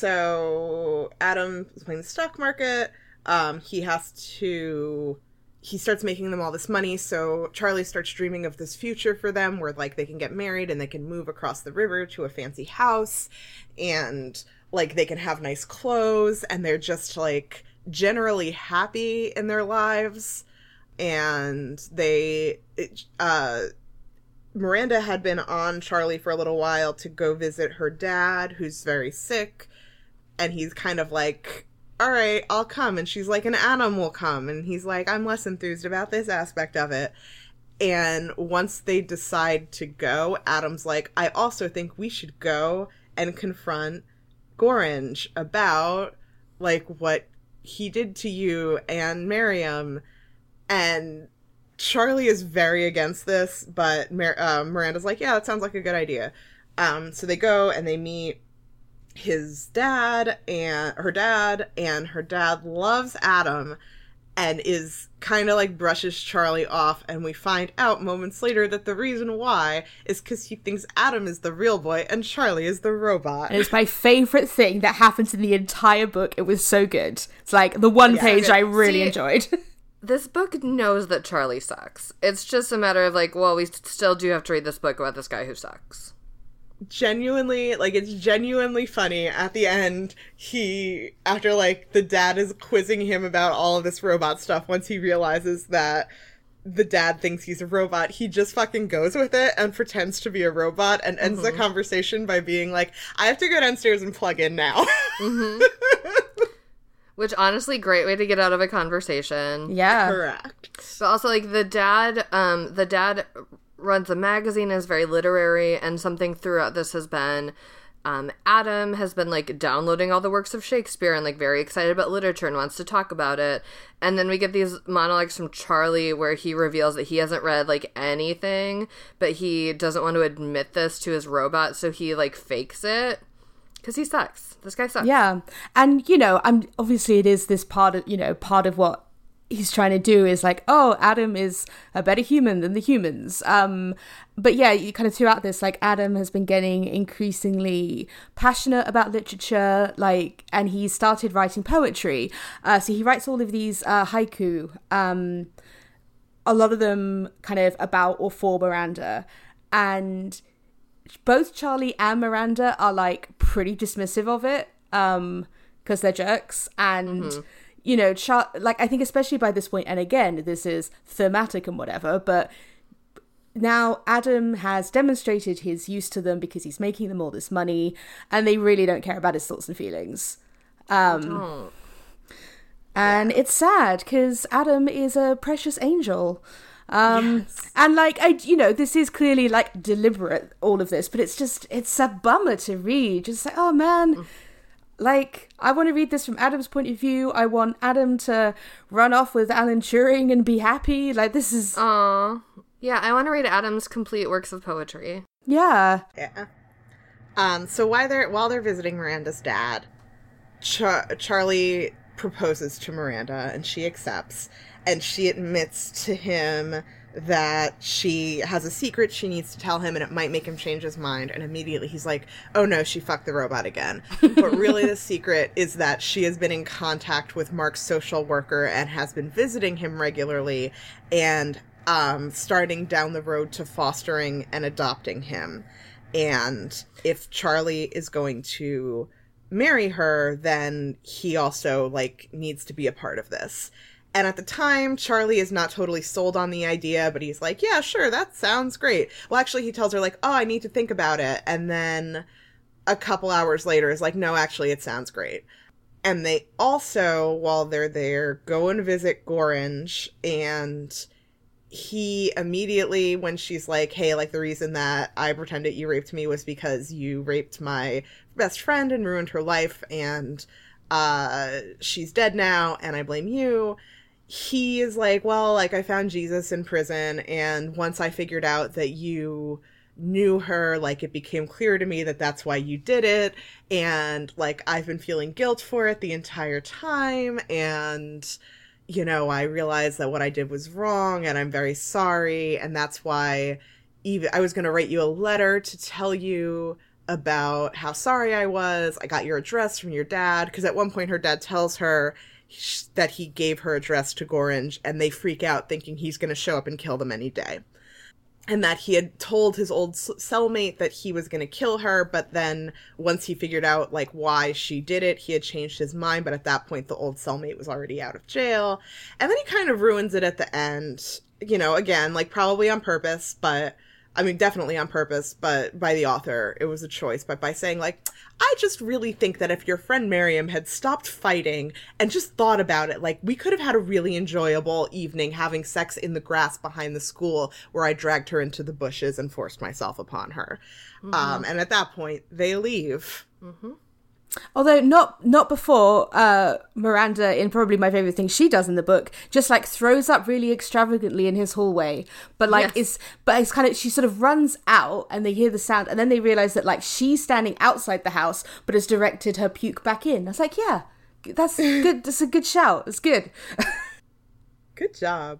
so Adam is playing the stock market. Um, he has to. He starts making them all this money, so Charlie starts dreaming of this future for them where, like, they can get married and they can move across the river to a fancy house and, like, they can have nice clothes and they're just, like, generally happy in their lives and they uh Miranda had been on Charlie for a little while to go visit her dad who's very sick and he's kind of like all right I'll come. And she's like an Adam will come. And he's like I'm less enthused about this aspect of it. And once they decide to go Adam's like I also think we should go and confront Gorringe about like what he did to you and Miriam. And Charlie is very against this, but uh, Miranda's like, yeah, that sounds like a good idea. Um, so they go and they meet his dad and her dad, and her dad loves Adam and is kind of like brushes Charlie off. And we find out moments later that the reason why is because he thinks Adam is the real boy and Charlie is the robot. And it's my favorite thing that happens in the entire book. It was so good. It's like the one Yeah. page I really See- enjoyed. This book knows that Charlie sucks. It's just a matter of like, well, we still do have to read this book about this guy who sucks. Genuinely like it's genuinely funny. At the end he after like the dad is quizzing him about all of this robot stuff once he realizes that the dad thinks he's a robot he just fucking goes with it and pretends to be a robot and ends the conversation by being like i have to go downstairs and plug in now. Which honestly, great way to get out of a conversation. yeah. correct. But also like the dad, um, the dad runs a magazine, is very literary, and something throughout this has been um, Adam has been like downloading all the works of Shakespeare and like very excited about literature and wants to talk about it. And then we get these monologues from Charlie where he reveals that he hasn't read like anything, but he doesn't want to admit this to his robot, so he like fakes it because he sucks. This guy sucks. Yeah. And you know, I'm obviously it is this part of, you know, part of what he's trying to do is like, oh, Adam is a better human than the humans. Um but yeah, you kind of throughout this like Adam has been getting increasingly passionate about literature like and he started writing poetry. Uh so he writes all of these uh haiku um a lot of them kind of about or for Miranda. And both Charlie and Miranda are like pretty dismissive of it um because they're jerks and mm-hmm. You know Char- like I think especially by this point and again this is thematic and whatever but now Adam has demonstrated his use to them because he's making them all this money and they really don't care about his thoughts and feelings um and yeah. it's sad because Adam is a precious angel um, yes. And like I, you know, this is clearly like deliberate, all of this, but it's just it's a bummer to read. Just like, oh man, mm. Like I want to read this from Adam's point of view. I want Adam to run off with Alan Turing and be happy. Like this is. Aww. Yeah, I want to read Adam's complete works of poetry. Yeah. Yeah. Um. So while they're while they're visiting Miranda's dad, Char- Charlie proposes to Miranda, and she accepts and she admits to him that she has a secret she needs to tell him and it might make him change his mind and immediately he's like oh no she fucked the robot again. But really the secret is that she has been in contact with mark's social worker and has been visiting him regularly and um, starting down the road to fostering and adopting him. And if charlie is going to marry her then he also like needs to be a part of this and at the time, Charlie is not totally sold on the idea, but he's like, yeah, sure, that sounds great. Well, actually, he tells her, like, oh, I need to think about it. And then a couple hours later is like, no, actually, it sounds great. And they also, while they're there, go and visit Gorringe. And he immediately, when she's like, hey, like, the reason that I pretended you raped me was because you raped my best friend and ruined her life. And uh, she's dead now, and I blame you he is like, well, like I found Jesus in prison, and once I figured out that you knew her, like it became clear to me that that's why you did it, and like I've been feeling guilt for it the entire time, and you know, I realized that what I did was wrong, and I'm very sorry, and that's why even I was going to write you a letter to tell you about how sorry I was. I got your address from your dad because at one point her dad tells her that he gave her address to Gorringe, and they freak out thinking he's going to show up and kill them any day. And that he had told his old cellmate that he was going to kill her, but then once he figured out like why she did it, he had changed his mind. But at that point, the old cellmate was already out of jail, and then he kind of ruins it at the end. You know, again, like probably on purpose, but I mean, definitely on purpose, but by the author, it was a choice. But by saying, like, I just really think that if your friend Miriam had stopped fighting and just thought about it, like, we could have had a really enjoyable evening having sex in the grass behind the school where I dragged her into the bushes and forced myself upon her. Mm-hmm. Um, and at that point, they leave. Mm-hmm. Although not not before uh, Miranda, in probably my favorite thing she does in the book, just like throws up really extravagantly in his hallway. But like yes. it's but it's kind of she sort of runs out and they hear the sound and then they realize that like she's standing outside the house but has directed her puke back in. I was like, yeah, that's good. That's a good shout. It's good. good job.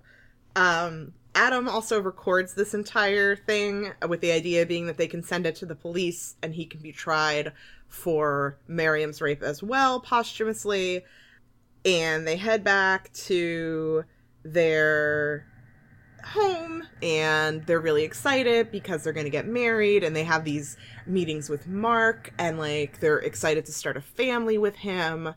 Um, Adam also records this entire thing with the idea being that they can send it to the police and he can be tried for Miriam's rape as well posthumously. And they head back to their home and they're really excited because they're going to get married and they have these meetings with Mark and like they're excited to start a family with him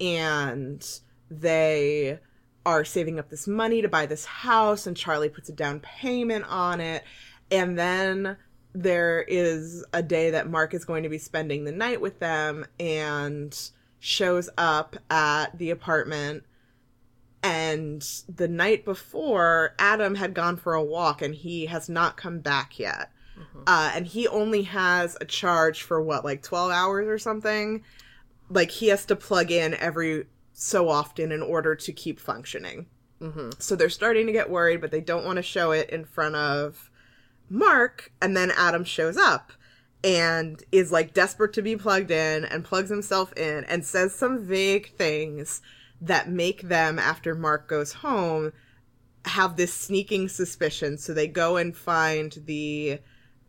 and they are saving up this money to buy this house and Charlie puts a down payment on it and then there is a day that Mark is going to be spending the night with them and shows up at the apartment. And the night before, Adam had gone for a walk and he has not come back yet. Mm-hmm. Uh, and he only has a charge for what, like 12 hours or something? Like he has to plug in every so often in order to keep functioning. Mm-hmm. So they're starting to get worried, but they don't want to show it in front of Mark, and then Adam shows up and is like desperate to be plugged in and plugs himself in and says some vague things that make them, after Mark goes home, have this sneaking suspicion. So they go and find the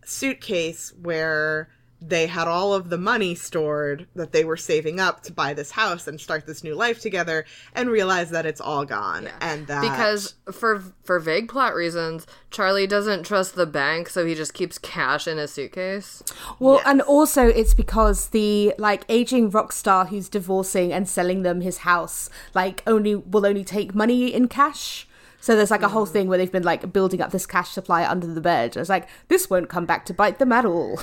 suitcase where they had all of the money stored that they were saving up to buy this house and start this new life together and realize that it's all gone Yeah. and that because for for vague plot reasons, Charlie doesn't trust the bank, so he just keeps cash in his suitcase. Well, Yes. and also it's because the like aging rock star who's divorcing and selling them his house like only will only take money in cash. So there's like a whole mm. thing where they've been like building up this cash supply under the bed. It's like this won't come back to bite them at all.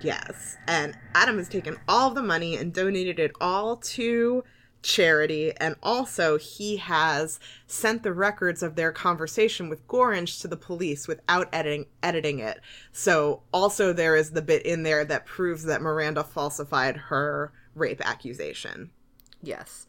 Yes. And Adam has taken all the money and donated it all to charity. And also, he has sent the records of their conversation with Gorringe to the police without editing, editing it. So, also, there is the bit in there that proves that Miranda falsified her rape accusation. Yes.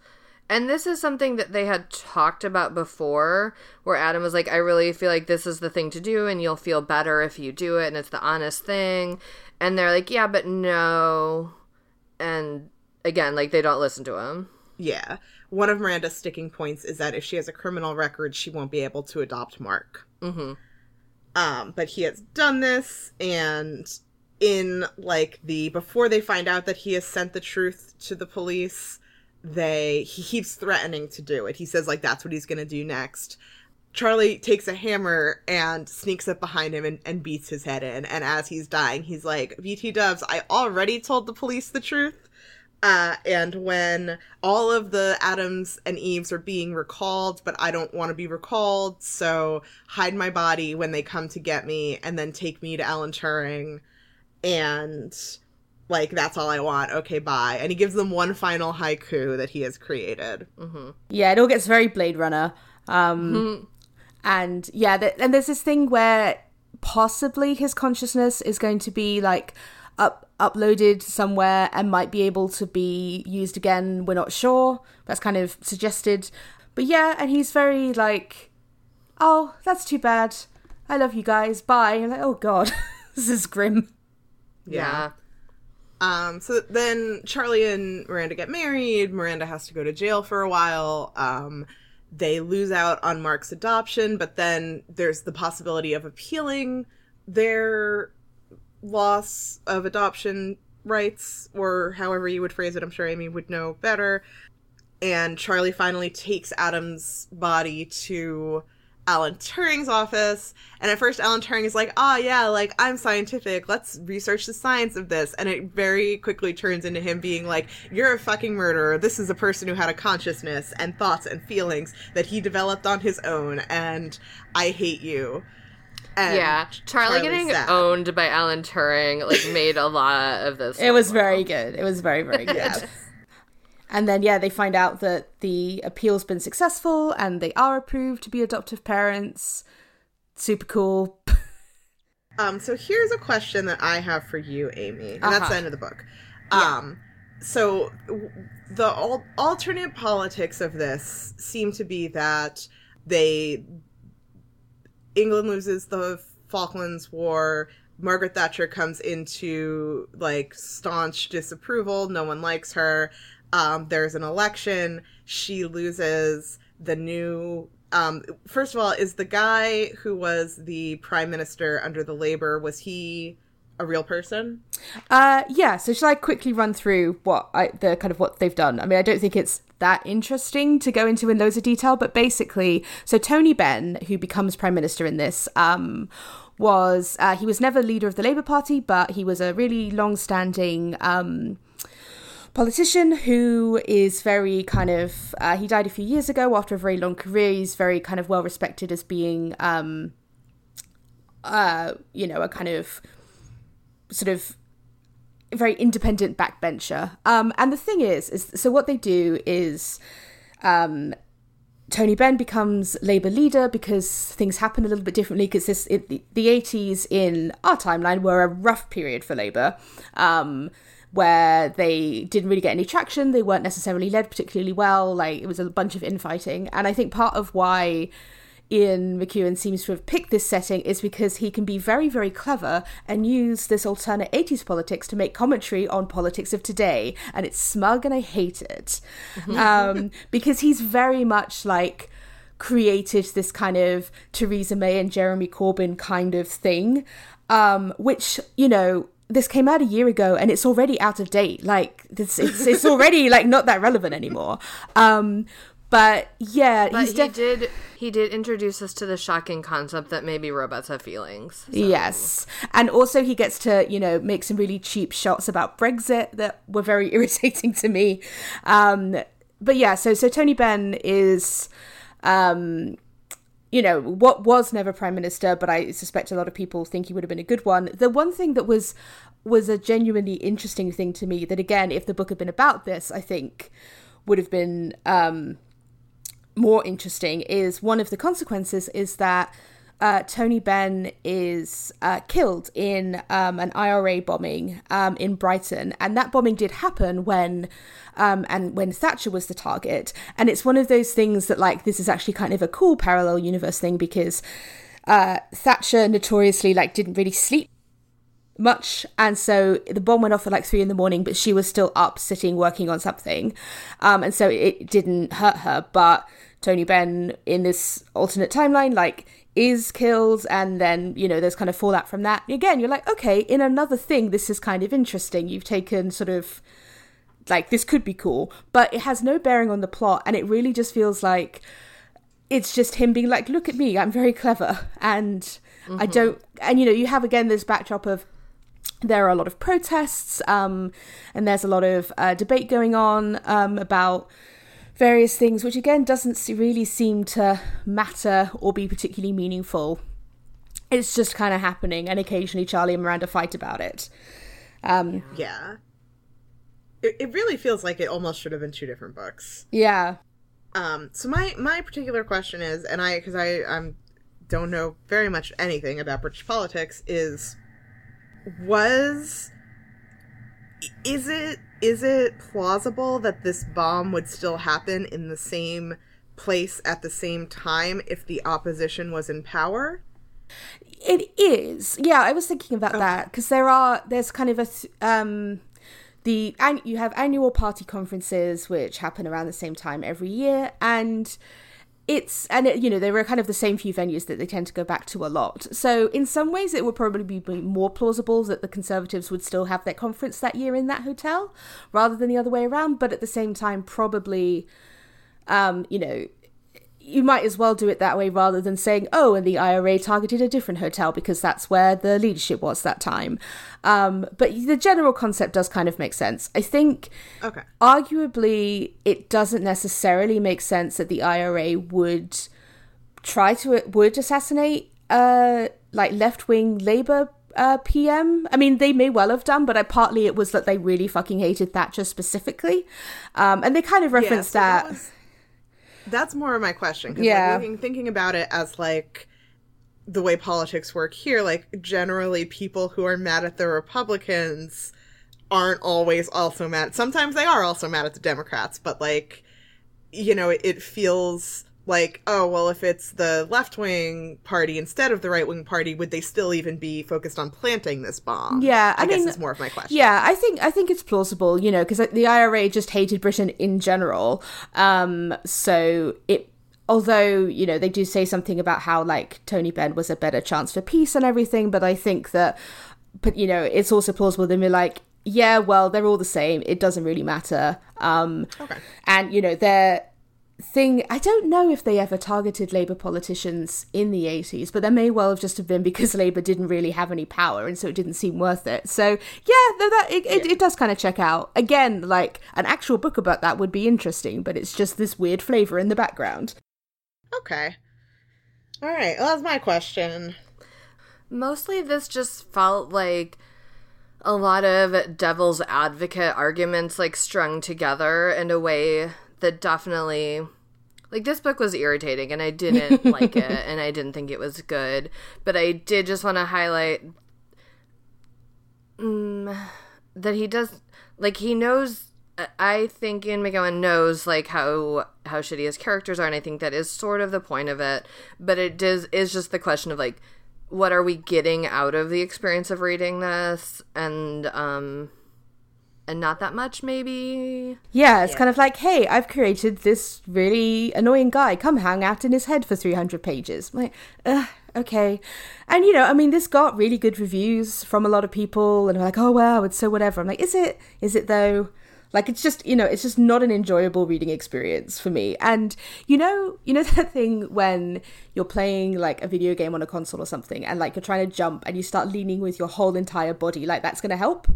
And this is something that they had talked about before, where Adam was like, I really feel like this is the thing to do, and you'll feel better if you do it, and it's the honest thing. And they're like, yeah, but no. And again, like, they don't listen to him. Yeah. One of Miranda's sticking points is that if she has a criminal record, she won't be able to adopt Mark. Mm-hmm. Um, but he has done this, and in like the before they find out that he has sent the truth to the police, they he keeps threatening to do it. He says like that's what he's gonna do next. Charlie takes a hammer and sneaks up behind him and, and beats his head in. And as he's dying, he's like, BT Dubs, I already told the police the truth. Uh, and when all of the Adams and Eves are being recalled, but I don't want to be recalled, so hide my body when they come to get me and then take me to Alan Turing. And like, that's all I want. Okay, bye. And he gives them one final haiku that he has created. Yeah, it all gets very Blade Runner. Um, And yeah, th- and there's this thing where possibly his consciousness is going to be like up uploaded somewhere and might be able to be used again. We're not sure. That's kind of suggested. But yeah, and he's very like, oh, that's too bad. I love you guys. Bye. And like, oh god, this is grim. Yeah. Um, so then Charlie and Miranda get married. Miranda has to go to jail for a while. Um, they lose out on Mark's adoption, but then there's the possibility of appealing their loss of adoption rights, or however you would phrase it. I'm sure Amy would know better. And Charlie finally takes Adam's body to Alan Turing's office. And at first, Alan Turing is like, ah, yeah, like, I'm scientific. Let's research the science of this. And it very quickly turns into him being like, you're a fucking murderer. This is a person who had a consciousness and thoughts and feelings that he developed on his own. And I hate you. And yeah. Charlie Charlie's getting sad. owned by Alan Turing, like, made a lot of this. It was very good. It was very very good. Yes. And then, yeah, they find out that the appeal's been successful and they are approved to be adoptive parents. Super cool. Um, so here's a question that I have for you, Amy, and that's Uh-huh. the end of the book. Um, so the al- alternate politics of this seem to be that they England loses the Falklands War. Margaret Thatcher comes into like staunch disapproval. No one likes her. Um, there's an election. She loses the new. Um, first of all, is the guy who was the prime minister under the Labour was he a real person? Uh, yeah. So shall I quickly run through what I the kind of what they've done? I mean, I don't think it's that interesting to go into in loads of detail, but basically, so Tony Benn, who becomes prime minister in this, um, was uh, he was never leader of the Labour Party, but he was a really long-standing um politician who is very kind of uh, he died a few years ago after a very long career. He's very kind of well respected as being um uh you know a kind of sort of very independent backbencher. Um and the thing is is so what they do is um Tony Benn becomes Labour leader because things happen a little bit differently because this the, 80s in our timeline were a rough period for Labour. Um, where they didn't really get any traction they weren't necessarily led particularly well like it was a bunch of infighting and I think part of why Ian McEwan seems to have picked this setting is because he can be very, very clever and use this alternate 80s politics to make commentary on politics of today. And it's smug and I hate it. um, because he's very much like created this kind of Theresa May and Jeremy Corbyn kind of thing, um, which, you know, this came out a year ago and it's already out of date. Like this, it's it's already like not that relevant anymore. Um, but yeah, But he def- did he did introduce us to the shocking concept that maybe robots have feelings. So- Yes. And also he gets to, you know, make some really cheap shots about Brexit that were very irritating to me. Um but yeah, so so Tony Benn is um you know, what was never prime minister, but I suspect a lot of people think he would have been a good one. The one thing that was was a genuinely interesting thing to me that again, if the book had been about this, I think would have been um more interesting is one of the consequences is that uh, Tony Benn is uh, killed in um, an IRA bombing um, in Brighton, and that bombing did happen when um, and when Thatcher was the target. And it's one of those things that like this is actually kind of a cool parallel universe thing because uh, Thatcher notoriously like didn't really sleep much. And so the bomb went off at like three in the morning but she was still up sitting working on something. Um and so it didn't hurt her. But tony benn in this alternate timeline like is killed and then you know there's kind of fallout from that. Again you're like okay in another thing this is kind of interesting. You've taken sort of like this could be cool but it has no bearing on the plot and it really just feels like it's just him being like look at me i'm very clever and i don't and you know you have again this backdrop of there are a lot of protests um, and there's a lot of uh, debate going on um, about various things which again doesn't really seem to matter or be particularly meaningful it's just kind of happening and occasionally charlie and miranda fight about it um, Yeah. It, it really feels like it almost should have been two different books. yeah Um, so my my particular question is, and I because I I'm don't know very much anything about British politics is was is it is it plausible that this bomb would still happen in the same place at the same time if the opposition was in power? It is. Yeah, I was thinking about that because there are there's kind of a um the and you have annual party conferences which happen around the same time every year and it's and it, you know they were kind of the same few venues that they tend to go back to a lot. So in some ways it would probably be more plausible that the conservatives would still have their conference that year in that hotel rather than the other way around, but at the same time probably um you know you might as well do it that way rather than saying, oh, and the IRA targeted a different hotel because that's where the leadership was that time. Um, but the general concept does kind of make sense. I think, Okay. arguably, it doesn't necessarily make sense that the IRA would try to would assassinate uh like left wing Labour uh, PM. I mean, they may well have done, but I, partly it was that they really fucking hated Thatcher specifically, um, and they kind of referenced so that. was- that's more of my question. Yeah. Like, thinking, thinking about it as like the way politics work here, like generally people who are mad at the Republicans aren't always also mad. Sometimes they are also mad at the Democrats, but like, you know, it, it feels like, oh, well, if it's the left wing party instead of the right wing party, would they still even be focused on planting this bomb? Yeah, I, I guess it's more of my question. Yeah, I think I think it's plausible, you know, because the IRA just hated Britain in general. Um, so it, although you know they do say something about how like Tony Benn was a better chance for peace and everything, but I think that, but you know, it's also plausible. Then we're like, yeah, well, they're all the same. It doesn't really matter. Um, Okay. and you know, their thing. I don't know if they ever targeted Labour politicians in the 80s, but there may well have just have been because Labour didn't really have any power and so it didn't seem worth it. So, yeah, no, that it, it, it does kind of check out. Again, like an actual book about that would be interesting, but it's just this weird flavour in the background. Okay. All right. Well, that's my question. Mostly this just felt like a lot of devil's advocate arguments like strung together in a way that definitely like this book was irritating and I didn't like it and I didn't think it was good, but I did just want to highlight mm, that he does like he knows I think Ian McEwan knows like how how shitty his characters are, and I think that is sort of the point of it. But it does is just the question of like, what are we getting out of the experience of reading this? And um, and not that much, maybe. Yeah, it's yeah. kind of like, hey, I've created this really annoying guy. Come hang out in his head for 300 pages. I'm like, Ugh, okay. And, you know, I mean, this got really good reviews from a lot of people, and like, oh, wow, it's so whatever. I'm like, is it? Is it though? Like it's just, you know, it's just not an enjoyable reading experience for me. And you know, you know that thing when you're playing like a video game on a console or something and like you're trying to jump and you start leaning with your whole entire body, like that's going to help?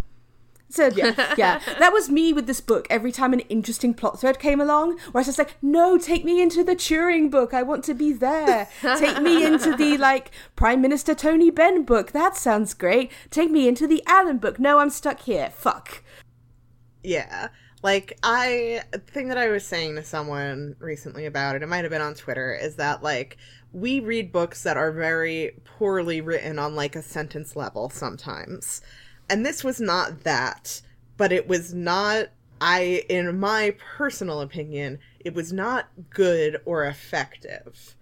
So yeah, yeah, that was me with this book. Every time an interesting plot thread came along, where I was just like, "No, take me into the Turing book. I want to be there. take me into the like Prime Minister Tony Benn book. That sounds great. Take me into the Alan book. No, I'm stuck here. Fuck." Yeah. Like I thing that I was saying to someone recently about it, it might have been on Twitter, is that like we read books that are very poorly written on like a sentence level sometimes. And this was not that, but it was not I in my personal opinion, it was not good or effective.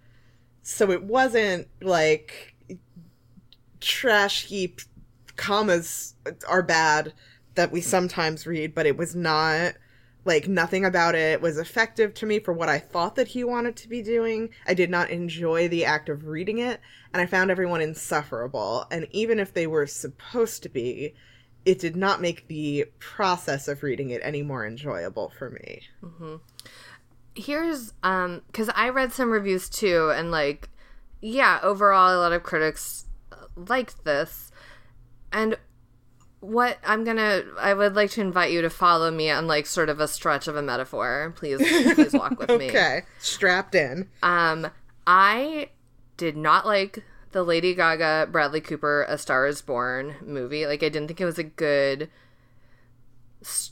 So it wasn't like trash heap commas are bad that we sometimes read, but it was not like nothing about it was effective to me for what I thought that he wanted to be doing. I did not enjoy the act of reading it, and I found everyone insufferable. And even if they were supposed to be, it did not make the process of reading it any more enjoyable for me. Mm-hmm. Here's um because I read some reviews too, and like, yeah, overall, a lot of critics liked this, and what I'm gonna I would like to invite you to follow me on like sort of a stretch of a metaphor. Please please walk with okay. me. Okay. Strapped in. Um I did not like the Lady Gaga Bradley Cooper A Star is Born movie. Like I didn't think it was a good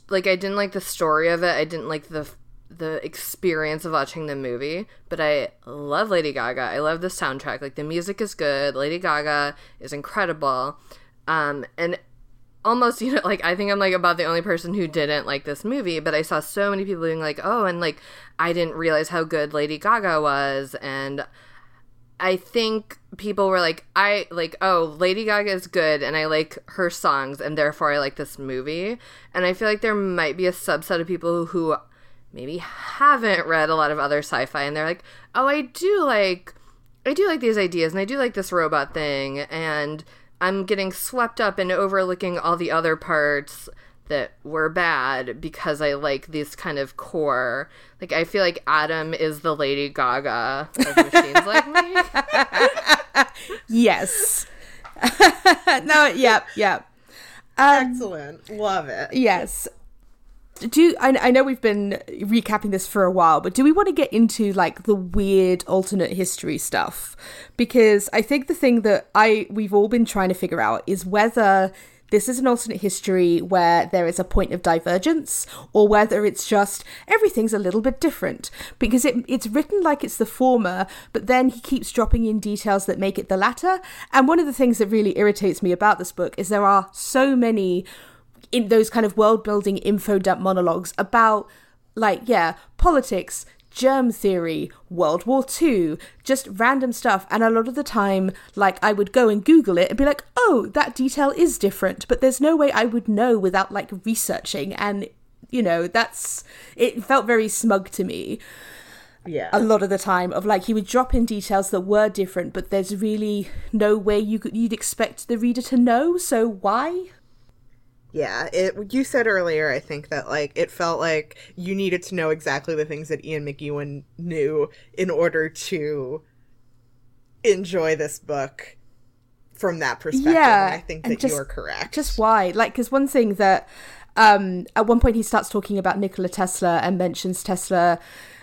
like I didn't like the story of it. I didn't like the the experience of watching the movie, but I love Lady Gaga. I love the soundtrack. Like the music is good. Lady Gaga is incredible. Um, and almost you know like i think i'm like about the only person who didn't like this movie but i saw so many people being like oh and like i didn't realize how good lady gaga was and i think people were like i like oh lady gaga is good and i like her songs and therefore i like this movie and i feel like there might be a subset of people who maybe haven't read a lot of other sci-fi and they're like oh i do like i do like these ideas and i do like this robot thing and I'm getting swept up and overlooking all the other parts that were bad because I like this kind of core. Like I feel like Adam is the Lady Gaga of machines like me. yes. no, yep, yep. Um, Excellent. Love it. Yes do I, I know we've been recapping this for a while but do we want to get into like the weird alternate history stuff? Because i think the thing that i we've all been trying to figure out is whether this is an alternate history where there is a point of divergence or whether it's just everything's a little bit different. Because it, it's written like it's the former but then he keeps dropping in details that make it the latter. And one of the things that really irritates me about this book is there are so many in those kind of world building info dump monologues about like yeah politics germ theory world war ii just random stuff. And a lot of the time like i would go and google it and be like oh that detail is different but there's no way i would know without like researching. And you know that's it felt very smug to me. Yeah. A lot of the time of like he would drop in details that were different but there's really no way you could you'd expect the reader to know. So why yeah, it you said earlier I think that like it felt like you needed to know exactly the things that Ian McEwan knew in order to enjoy this book from that perspective. Yeah, and I think that just, you are correct. Just why? Like cuz one thing that um at one point he starts talking about Nikola Tesla and mentions Tesla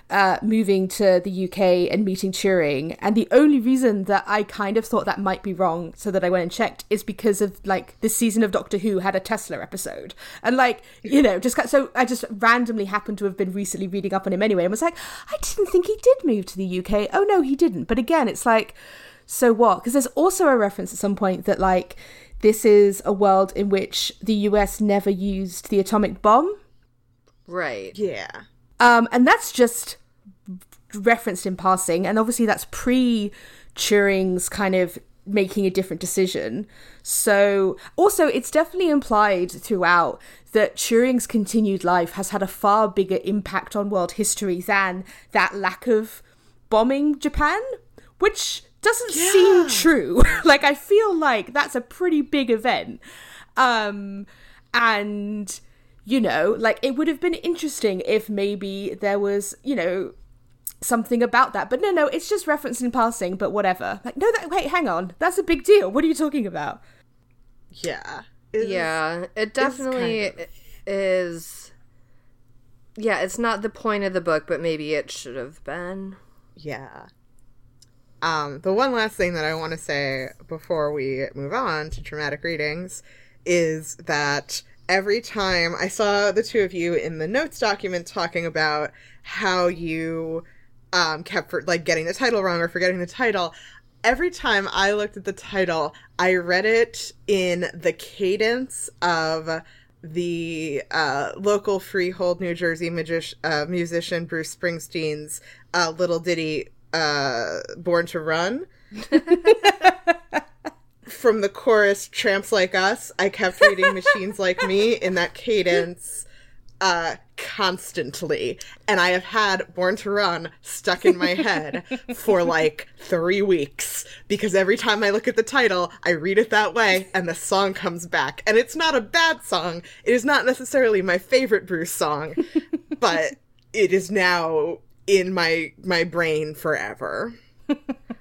uh, moving to the UK and meeting Turing. And the only reason that I kind of thought that might be wrong, so that I went and checked, is because of like this season of Doctor Who had a Tesla episode. And like, you know, just so I just randomly happened to have been recently reading up on him anyway and was like, I didn't think he did move to the UK. Oh no, he didn't. But again, it's like, so what? Because there's also a reference at some point that like, this is a world in which the US never used the atomic bomb. Right. Yeah. Um, and that's just referenced in passing, and obviously that's pre Turing's kind of making a different decision. So, also, it's definitely implied throughout that Turing's continued life has had a far bigger impact on world history than that lack of bombing Japan, which doesn't yeah. seem true. like, I feel like that's a pretty big event. Um, and, you know, like, it would have been interesting if maybe there was, you know, something about that. But no, no, it's just referenced in passing, but whatever. Like, no, that, wait, hang on. That's a big deal. What are you talking about? Yeah. yeah, it definitely kind of... is. Yeah, it's not the point of the book, but maybe it should have been. Yeah. Um, the one last thing that I want to say before we move on to dramatic readings is that every time I saw the two of you in the notes document talking about how you um, kept for, like getting the title wrong or forgetting the title. Every time I looked at the title, I read it in the cadence of the uh, local Freehold, New Jersey magi- uh, musician Bruce Springsteen's uh, little ditty, uh, "Born to Run." From the chorus, "Tramps Like Us," I kept reading "Machines Like Me" in that cadence uh, constantly. And I have had Born to Run stuck in my head for like three weeks because every time I look at the title, I read it that way and the song comes back. And it's not a bad song. It is not necessarily my favorite Bruce song, but it is now in my my brain forever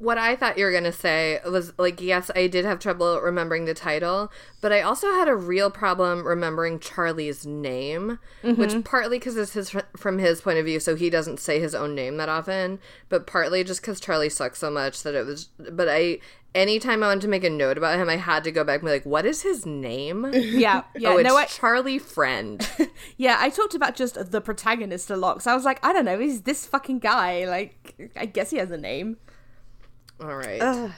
what I thought you were going to say was like, yes, I did have trouble remembering the title, but I also had a real problem remembering Charlie's name, mm-hmm. which partly because it's his, from his point of view, so he doesn't say his own name that often, but partly just because Charlie sucks so much that it was. But I, anytime I wanted to make a note about him, I had to go back and be like, what is his name? Yeah, yeah. oh, it's no, I, Charlie Friend. yeah, I talked about just the protagonist a lot, so I was like, I don't know, is this fucking guy? Like, I guess he has a name. All right. Uh,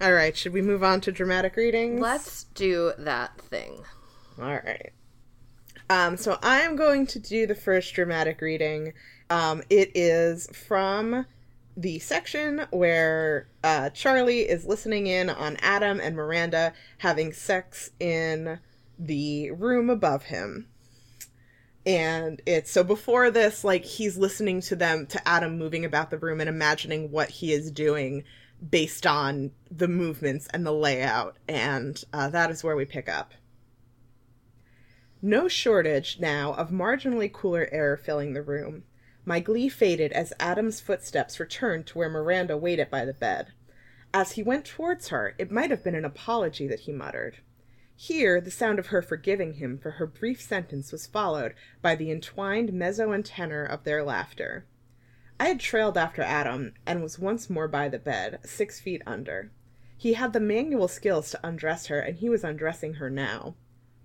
all right. Should we move on to dramatic readings? Let's do that thing. All right. Um, so I'm going to do the first dramatic reading. Um, it is from the section where uh, Charlie is listening in on Adam and Miranda having sex in the room above him and it's so before this like he's listening to them to adam moving about the room and imagining what he is doing based on the movements and the layout. And uh, that is where we pick up. No shortage now of marginally cooler air filling the room. My glee faded as adam's footsteps returned to where miranda waited by the bed. As he went towards her it might have been an apology that he muttered here, the sound of her forgiving him for her brief sentence was followed by the entwined mezzo and tenor of their laughter. I had trailed after Adam and was once more by the bed, six feet under. He had the manual skills to undress her, and he was undressing her now.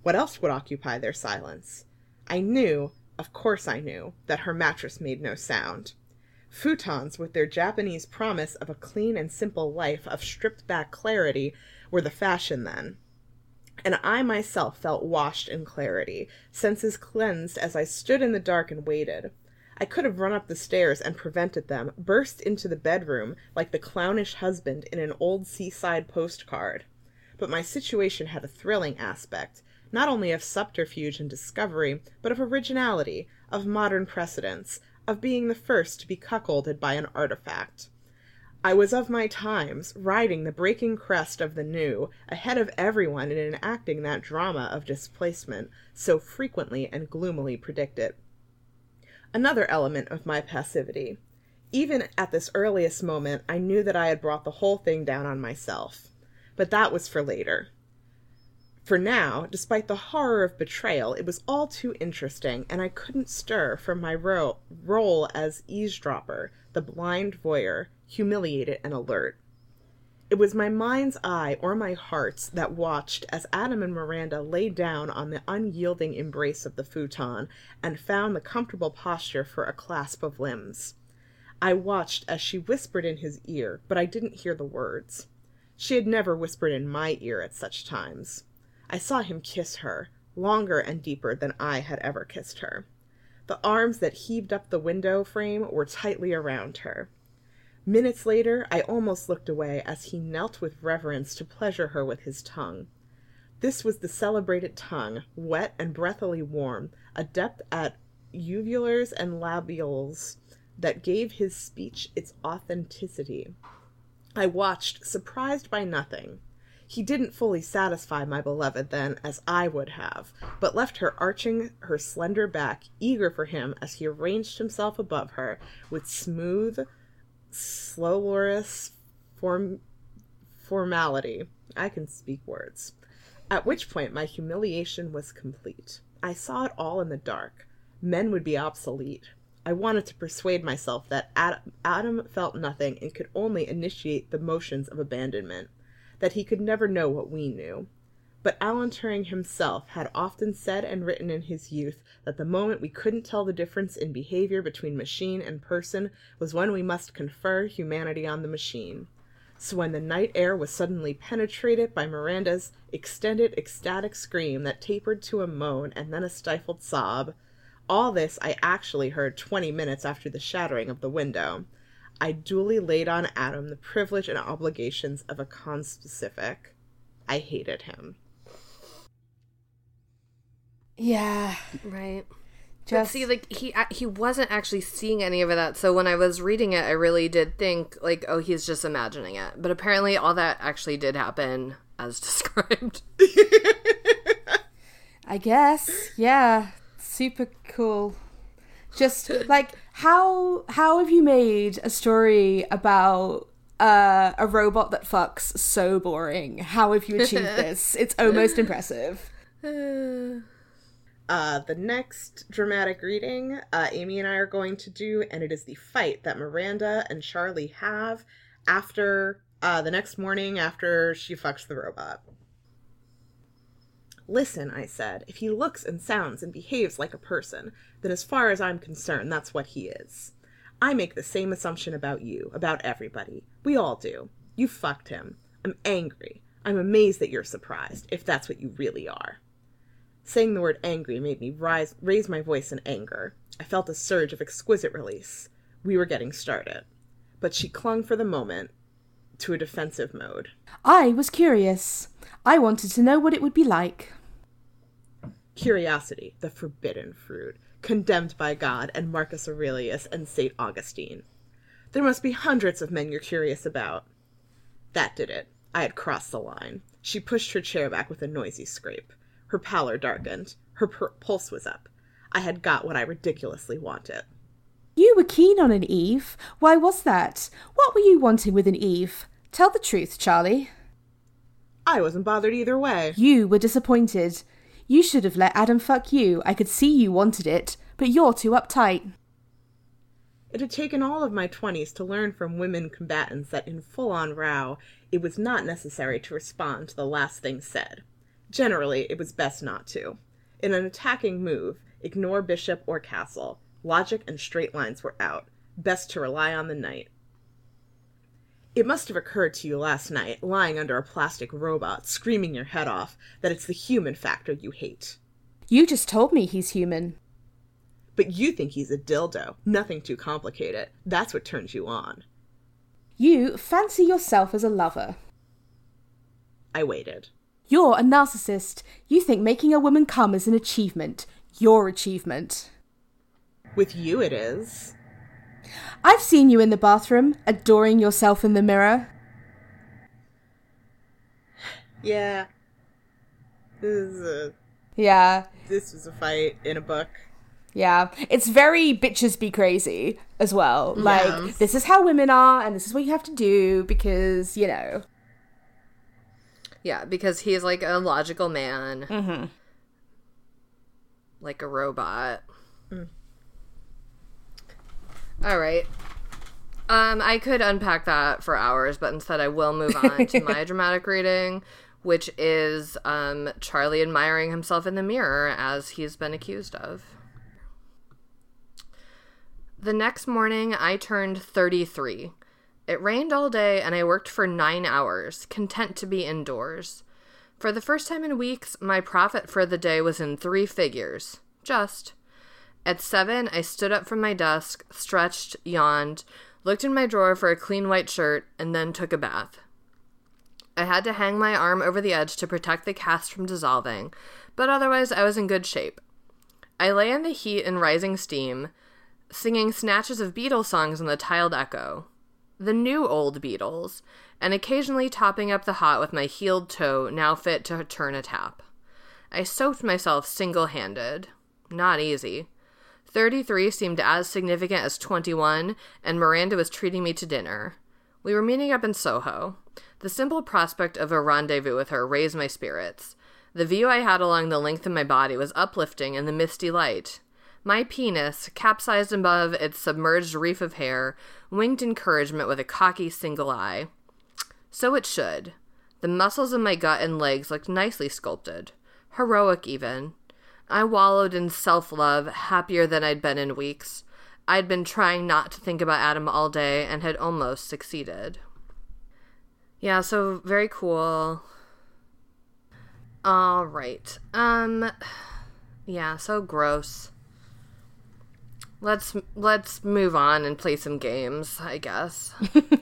What else would occupy their silence? I knew, of course I knew, that her mattress made no sound. Futons, with their Japanese promise of a clean and simple life of stripped back clarity, were the fashion then and I myself felt washed in clarity, senses cleansed as I stood in the dark and waited. I could have run up the stairs and prevented them, burst into the bedroom like the clownish husband in an old seaside postcard. But my situation had a thrilling aspect, not only of subterfuge and discovery, but of originality, of modern precedence, of being the first to be cuckolded by an artifact. I was of my times, riding the breaking crest of the new, ahead of everyone in enacting that drama of displacement so frequently and gloomily predicted. Another element of my passivity. Even at this earliest moment, I knew that I had brought the whole thing down on myself. But that was for later. For now, despite the horror of betrayal, it was all too interesting, and I couldn't stir from my ro- role as eavesdropper, the blind voyeur, humiliated and alert. It was my mind's eye or my heart's that watched as Adam and Miranda lay down on the unyielding embrace of the futon and found the comfortable posture for a clasp of limbs. I watched as she whispered in his ear, but I didn't hear the words. She had never whispered in my ear at such times. I saw him kiss her, longer and deeper than I had ever kissed her. The arms that heaved up the window frame were tightly around her. Minutes later, I almost looked away as he knelt with reverence to pleasure her with his tongue. This was the celebrated tongue, wet and breathily warm, adept at uvulars and labials, that gave his speech its authenticity. I watched, surprised by nothing. He didn't fully satisfy my beloved then, as I would have, but left her arching her slender back, eager for him as he arranged himself above her with smooth, slowlorous form formality. I can speak words. At which point my humiliation was complete. I saw it all in the dark. Men would be obsolete. I wanted to persuade myself that Adam, Adam felt nothing and could only initiate the motions of abandonment, that he could never know what we knew. But Alan Turing himself had often said and written in his youth that the moment we couldn't tell the difference in behavior between machine and person was when we must confer humanity on the machine. So when the night air was suddenly penetrated by Miranda's extended ecstatic scream that tapered to a moan and then a stifled sob, all this I actually heard 20 minutes after the shattering of the window. I duly laid on Adam the privilege and obligations of a conspecific. I hated him. Yeah. Right. But Just see, like he he wasn't actually seeing any of that. So when I was reading it, I really did think like, oh, he's just imagining it. But apparently, all that actually did happen as described. I guess. Yeah. Super cool. Just like how how have you made a story about uh, a robot that fucks so boring? How have you achieved this? It's almost impressive. Uh, the next dramatic reading, uh, Amy and I are going to do, and it is the fight that Miranda and Charlie have after uh, the next morning after she fucks the robot. Listen, I said, if he looks and sounds and behaves like a person, then as far as I'm concerned, that's what he is. I make the same assumption about you, about everybody. We all do. You fucked him. I'm angry. I'm amazed that you're surprised, if that's what you really are. Saying the word angry made me rise, raise my voice in anger. I felt a surge of exquisite release. We were getting started. But she clung for the moment to a defensive mode. I was curious. I wanted to know what it would be like. Curiosity, the forbidden fruit, condemned by God and Marcus Aurelius and St. Augustine. There must be hundreds of men you're curious about. That did it. I had crossed the line. She pushed her chair back with a noisy scrape. Her pallor darkened. Her pur- pulse was up. I had got what I ridiculously wanted. You were keen on an Eve. Why was that? What were you wanting with an Eve? Tell the truth, Charlie. I wasn't bothered either way. You were disappointed. You should have let Adam fuck you. I could see you wanted it, but you're too uptight. It had taken all of my twenties to learn from women combatants that in full on row, it was not necessary to respond to the last thing said. Generally, it was best not to. In an attacking move, ignore bishop or castle. Logic and straight lines were out. Best to rely on the knight. It must have occurred to you last night, lying under a plastic robot, screaming your head off, that it's the human factor you hate. You just told me he's human. But you think he's a dildo. Nothing too complicated. That's what turns you on. You fancy yourself as a lover. I waited. You're a narcissist. You think making a woman come is an achievement. Your achievement. With you, it is. I've seen you in the bathroom, adoring yourself in the mirror. Yeah. This is a Yeah, this was a fight in a book. yeah. It's very bitches be crazy as well. Like, Yes. this is how women are, and this is what you have to do because, you know. Yeah, because he's like a logical man. Mm-hmm. Like a robot. All right. Um, I could unpack that for hours, but instead I will move on to my dramatic reading, which is um, Charlie admiring himself in the mirror as he's been accused of. The next morning, I turned 33. It rained all day, and I worked for nine hours, content to be indoors. For the first time in weeks, my profit for the day was in three figures. Just. At seven, I stood up from my desk, stretched, yawned, looked in my drawer for a clean white shirt, and then took a bath. I had to hang my arm over the edge to protect the cast from dissolving, but otherwise I was in good shape. I lay in the heat and rising steam, singing snatches of Beatles songs in the tiled echo. The new old Beatles, and occasionally topping up the hot with my heeled toe, now fit to turn a tap. I soaked myself single handed. Not easy. 33 seemed as significant as 21, and Miranda was treating me to dinner. We were meeting up in Soho. The simple prospect of a rendezvous with her raised my spirits. The view I had along the length of my body was uplifting in the misty light. My penis, capsized above its submerged reef of hair, winked encouragement with a cocky single eye. So it should. The muscles in my gut and legs looked nicely sculpted. Heroic, even. I wallowed in self love, happier than I'd been in weeks. I'd been trying not to think about Adam all day and had almost succeeded. Yeah, so very cool. All right. Um yeah, so gross. Let's let's move on and play some games, I guess.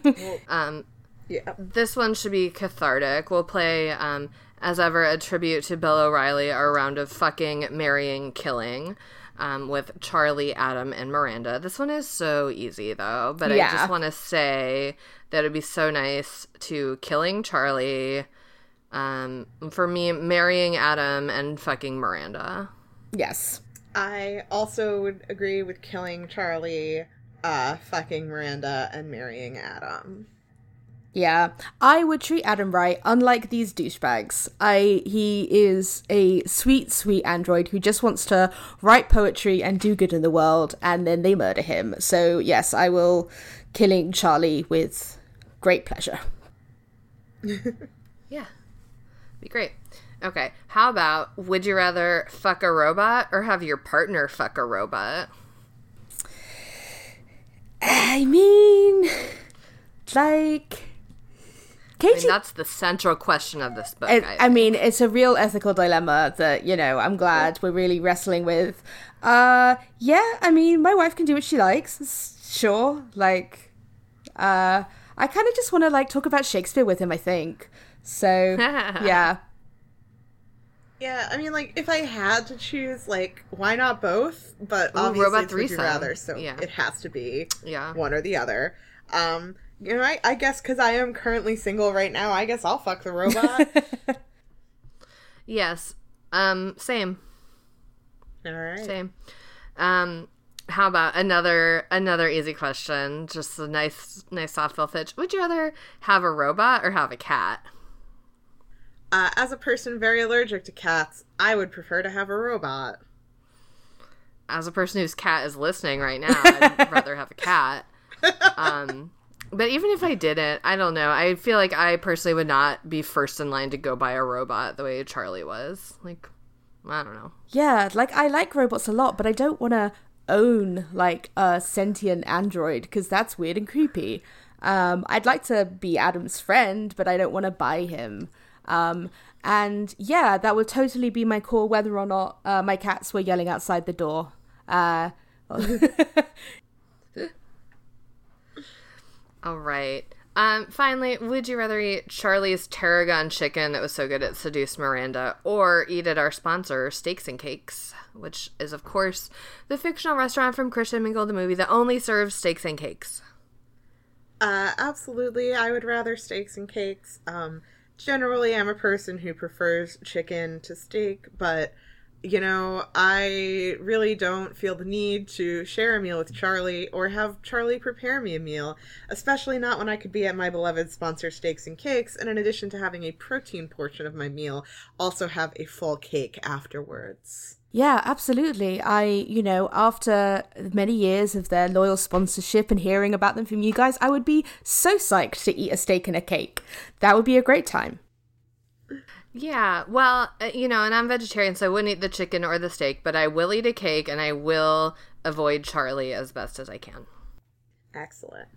um Yeah. this one should be cathartic. We'll play um as ever a tribute to Bill O'Reilly, our round of fucking, marrying, killing. Um, with Charlie, Adam, and Miranda. This one is so easy though, but I just want to say that it'd be so nice to killing Charlie, um, for me marrying Adam and fucking Miranda. Yes. I also would agree with killing Charlie, uh, fucking Miranda, and marrying Adam. Yeah, I would treat Adam right, unlike these douchebags. I he is a sweet, sweet android who just wants to write poetry and do good in the world, and then they murder him. So yes, I will killing Charlie with great pleasure. Yeah, be great. Okay, how about would you rather fuck a robot or have your partner fuck a robot? I mean, like. I mean, Katie that's the central question of this book. It, I, I mean, it's a real ethical dilemma that you know I'm glad we're really wrestling with. Uh, yeah, I mean, my wife can do what she likes. Sure, like, uh, I kind of just want to like talk about Shakespeare with him. I think so. yeah, Yeah, I mean, like, if I had to choose, like, why not both? But Ooh, obviously, robot it's would you rather, so Yeah. it has to be yeah. one or the other. Um, you know, I, I guess because I am currently single right now, I guess I'll fuck the robot. Yes. Um. Same. All right. Same. Um. How about another another easy question? Just a nice nice softball pitch. Would you rather have a robot or have a cat? Uh, as a person very allergic to cats, I would prefer to have a robot. As a person whose cat is listening right now, I'd rather have a cat. Um. But even if I didn't, I don't know. I feel like I personally would not be first in line to go buy a robot the way Charlie was. Like, I don't know. yeah. Like I like robots a lot, but I don't want to own like a sentient android because that's weird and creepy. Um, I'd like to be Adam's friend, but I don't want to buy him. Um, and yeah, that would totally be my call, whether or not uh, my cats were yelling outside the door. Uh, All right. Um, finally, would you rather eat Charlie's Tarragon chicken that was so good it seduced Miranda, or eat at our sponsor, Steaks and Cakes, which is, of course, the fictional restaurant from Christian Mingle the movie that only serves steaks and cakes? Uh, absolutely. I would rather steaks and cakes. Um, generally, I'm a person who prefers chicken to steak, but you know, I really don't feel the need to share a meal with Charlie or have Charlie prepare me a meal, especially not when I could be at my beloved sponsor Steaks and Cakes, and in addition to having a protein portion of my meal, also have a full cake afterwards. Yeah, absolutely. I, you know, after many years of their loyal sponsorship and hearing about them from you guys, I would be so psyched to eat a steak and a cake. That would be a great time. Yeah, well, uh, you know, and I'm vegetarian, so I wouldn't eat the chicken or the steak, but I will eat a cake and I will avoid Charlie as best as I can. Excellent.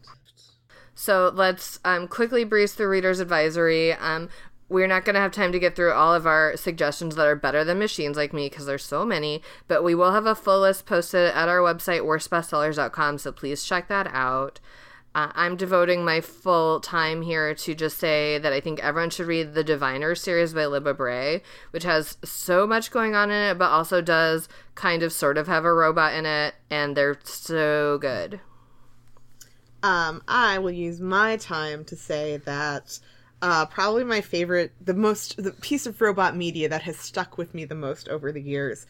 So let's um, quickly breeze through Reader's Advisory. Um, we're not going to have time to get through all of our suggestions that are better than machines like me because there's so many, but we will have a full list posted at our website, worstbestsellers.com, so please check that out. Uh, I'm devoting my full time here to just say that I think everyone should read the Diviner series by Libba Bray, which has so much going on in it, but also does kind of sort of have a robot in it, and they're so good. Um, I will use my time to say that uh, probably my favorite, the most, the piece of robot media that has stuck with me the most over the years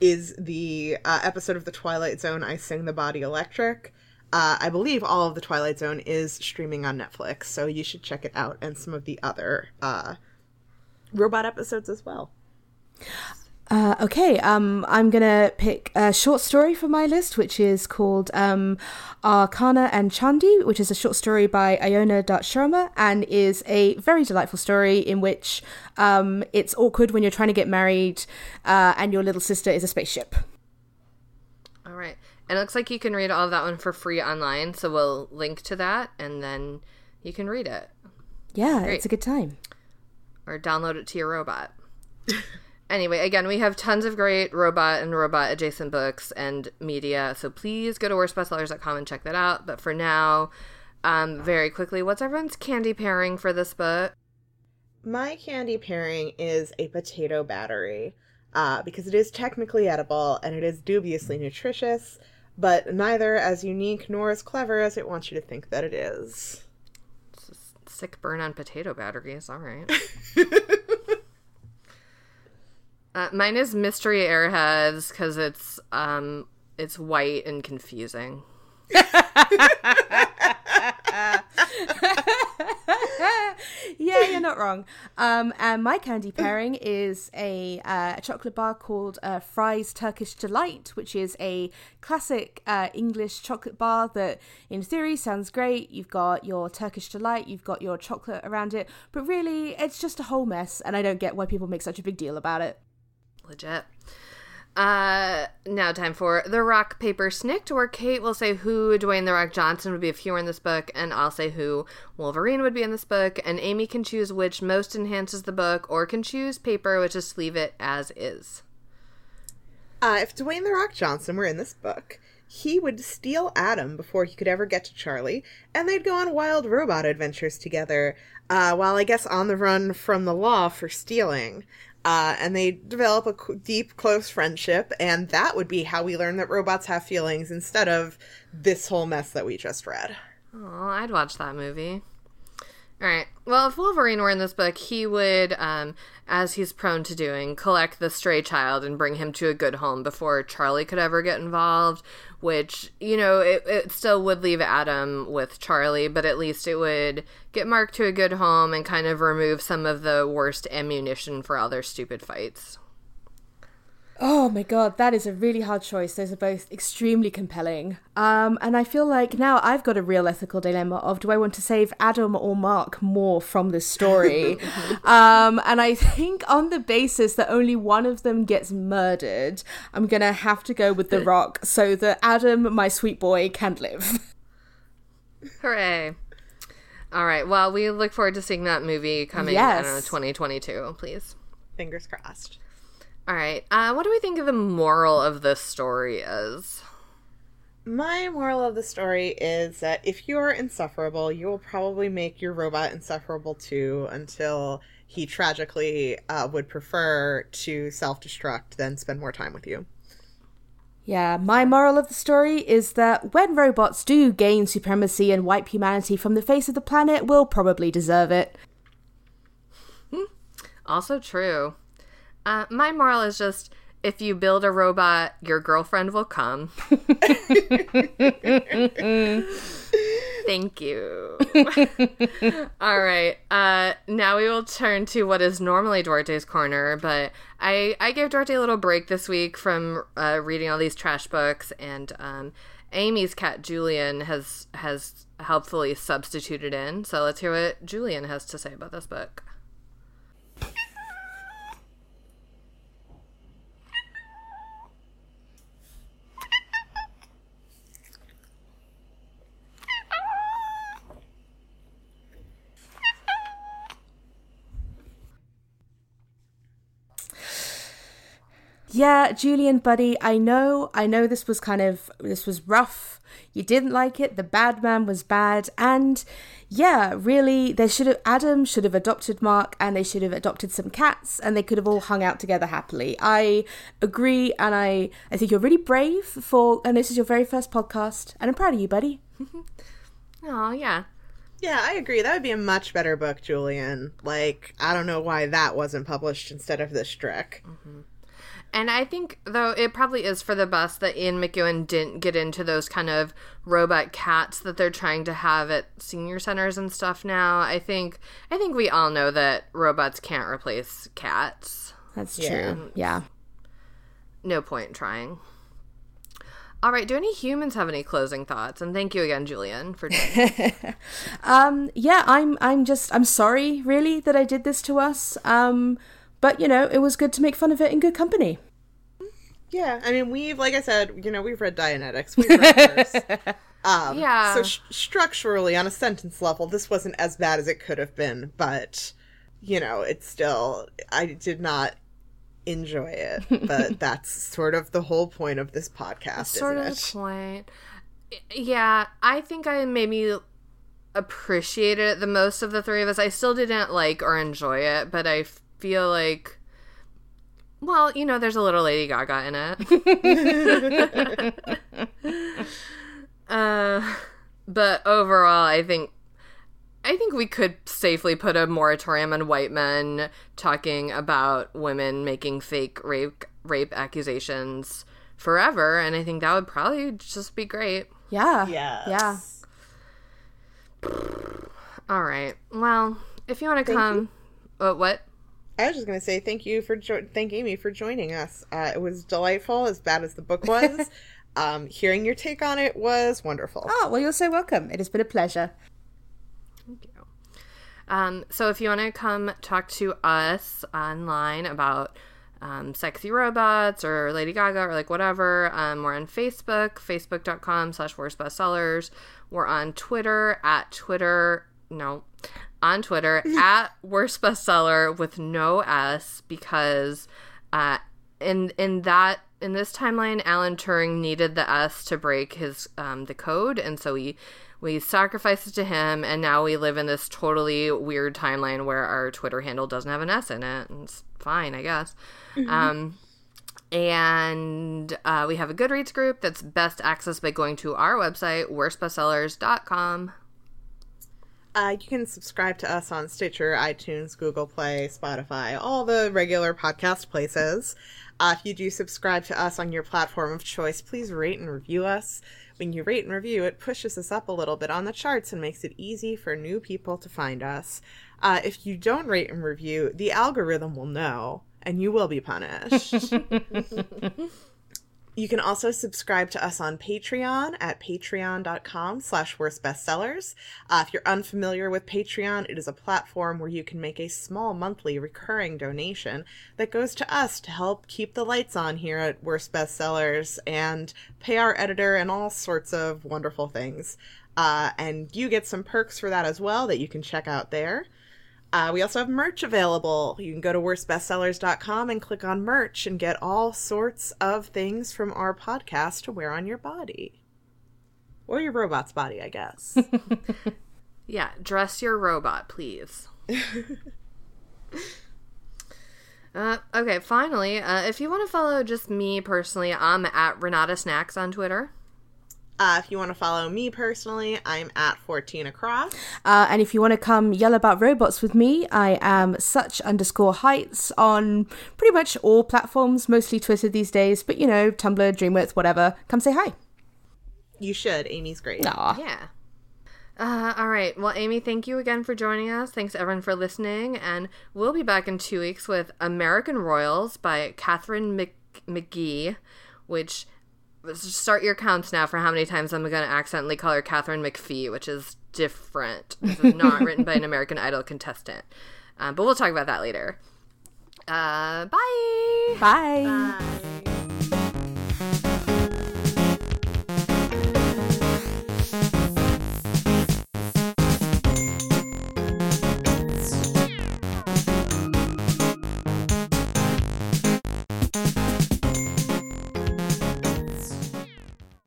is the uh, episode of The Twilight Zone, I Sing the Body Electric. Uh, I believe all of The Twilight Zone is streaming on Netflix, so you should check it out and some of the other uh, robot episodes as well. Uh, okay, um, I'm gonna pick a short story for my list, which is called um, Archana and Chandni, which is a short story by Iona Datt Sharma, and is a very delightful story in which um, it's awkward when you're trying to get married uh, and your little sister is a spaceship. All right. And it looks like you can read all of that one for free online, so we'll link to that and then you can read it. Yeah, Great. it's a good time. Or download it to your robot. anyway, again, we have tons of great robot and robot adjacent books and media, so please go to worstbestsellers.com and check that out. But for now, um, very quickly, what's everyone's candy pairing for this book? My candy pairing is a potato battery. Uh, because it is technically edible and it is dubiously nutritious, but neither as unique nor as clever as it wants you to think that it is. sick burn on potato batteries. All right. uh, mine is mystery airheads because it's um it's white and confusing. yeah, you're not wrong. Um, and my candy pairing is a, uh, a chocolate bar called uh, Fry's Turkish Delight, which is a classic uh, English chocolate bar that, in theory, sounds great. You've got your Turkish Delight, you've got your chocolate around it, but really, it's just a whole mess, and I don't get why people make such a big deal about it. Legit. Uh, now time for the rock paper Snikt, where Kait will say who Dwayne the Rock Johnson would be if he were in this book, and I'll say who Wolverine would be in this book, and Amy can choose which most enhances the book, or can choose paper, which is leave it as is. Uh, if Dwayne the Rock Johnson were in this book, he would steal Adam before he could ever get to Charlie, and they'd go on wild robot adventures together, uh, while I guess on the run from the law for stealing. Uh, and they develop a deep, close friendship, and that would be how we learn that robots have feelings instead of this whole mess that we just read. Oh, I'd watch that movie. All right. Well, if Wolverine were in this book, he would, um, as he's prone to doing, collect the stray child and bring him to a good home before Charlie could ever get involved. Which, you know, it, it still would leave Adam with Charlie, but at least it would get Mark to a good home and kind of remove some of the worst ammunition for all their stupid fights. Oh my god, that is a really hard choice. Those are both extremely compelling. Um, and I feel like now I've got a real ethical dilemma of do I want to save Adam or Mark more from this story? um, and I think on the basis that only one of them gets murdered, I'm gonna have to go with The Rock so that Adam, my sweet boy, can live. Hooray. All right. Well, we look forward to seeing that movie coming, yes. I don't know, 2022, please. Fingers crossed. All right. Uh, what do we think of the moral of this story is? My moral of the story is that if you're insufferable, you will probably make your robot insufferable too until he tragically uh, would prefer to self destruct than spend more time with you. Yeah, my moral of the story is that when robots do gain supremacy and wipe humanity from the face of the planet, we'll probably deserve it. Hmm. Also true. Uh, my moral is just if you build a robot, your girlfriend will come. Thank you. All right. Uh, now we will turn to what is normally Duarte's corner, but I I gave Duarte a little break this week from uh, reading all these trash books, and um, Amy's cat Julian has has helpfully substituted in. So let's hear what Julian has to say about this book. Yeah, Julian, buddy, I know, I know this was kind of, this was rough. You didn't like it. The bad man was bad. And yeah, really, they should have, Adam should have adopted Mark and they should have adopted some cats and they could have all hung out together happily. I agree. And I, I think you're really brave for, and this is your very first podcast. And I'm proud of you, buddy. Oh, yeah. Yeah, I agree. That would be a much better book, Julian. Like, I don't know why that wasn't published instead of this Strick. Mm-hmm. And I think, though, it probably is for the best that Ian McEwan didn't get into those kind of robot cats that they're trying to have at senior centers and stuff now. I think, I think we all know that robots can't replace cats. That's true. Yeah. No point trying. All right. Do any humans have any closing thoughts? And thank you again, Julian, for joining. Um, yeah, I'm I'm just I'm sorry really that I did this to us. Um, but you know, it was good to make fun of it in good company. Yeah, I mean, we've, like I said, you know, we've read Dianetics. We've read hers. Um, Yeah. So sh- structurally, on a sentence level, this wasn't as bad as it could have been, but, you know, it's still, I did not enjoy it. But that's sort of the whole point of this podcast, sort isn't of it? the point. Yeah, I think I maybe appreciated it the most of the three of us. I still didn't like or enjoy it, but I feel like, well, you know, there's a little Lady Gaga in it. uh, but overall, I think. I think we could safely put a moratorium on white men talking about women making fake rape rape accusations forever, and I think that would probably just be great. Yeah. Yes. Yeah. All right. Well, if you want to come, uh, what? I was just going to say thank you for jo- thank Amy for joining us. Uh, it was delightful, as bad as the book was. um, hearing your take on it was wonderful. Oh, well, you're so welcome. It has been a pleasure. Thank you. Um, so if you want to come talk to us online about um, sexy robots or Lady Gaga or like whatever, um, we're on Facebook, facebook.com slash worst bestsellers. We're on Twitter at Twitter, no, on Twitter at worst bestseller with no S because uh, in in that in this timeline, Alan Turing needed the S to break his um, the code, and so we we sacrificed it to him, and now we live in this totally weird timeline where our Twitter handle doesn't have an S in it, and it's fine, I guess. Um, and uh, we have a Goodreads group that's best accessed by going to our website, worstbestsellers.com. Uh, you can subscribe to us on Stitcher, iTunes, Google Play, Spotify, all the regular podcast places. Uh, if you do subscribe to us on your platform of choice, please rate and review us. When you rate and review, it pushes us up a little bit on the charts and makes it easy for new people to find us. Uh, if you don't rate and review, the algorithm will know, and you will be punished. You can also subscribe to us on Patreon at patreon.com slash worstbestsellers. Uh, if you're unfamiliar with Patreon, it is a platform where you can make a small monthly recurring donation that goes to us to help keep the lights on here at Worst Bestsellers and pay our editor and all sorts of wonderful things. Uh, and you get some perks for that as well that you can check out there. Uh, we also have merch available. You can go to worstbestsellers.com and click on merch and get all sorts of things from our podcast to wear on your body. Or your robot's body, I guess. Yeah, dress your robot, please. uh, okay, finally, uh, if you want to follow just me personally, I'm at Renata Snacks on Twitter. Uh, if you want to follow me personally, I'm at 14 across. Uh, and if you want to come yell about robots with me, I am such underscore heights on pretty much all platforms, mostly Twitter these days, but you know, Tumblr, Dreamwidth, whatever. Come say hi. You should. Amy's great. Aw. Yeah. Uh, all right. Well, Amy, thank you again for joining us. Thanks everyone for listening, and we'll be back in two weeks with American Royals by Katharine Mc- McGee, which start your counts now for how many times I'm going to accidentally call her Katharine McPhee, which is different. This is not written by an American Idol contestant, uh, but we'll talk about that later. Uh, bye. Bye.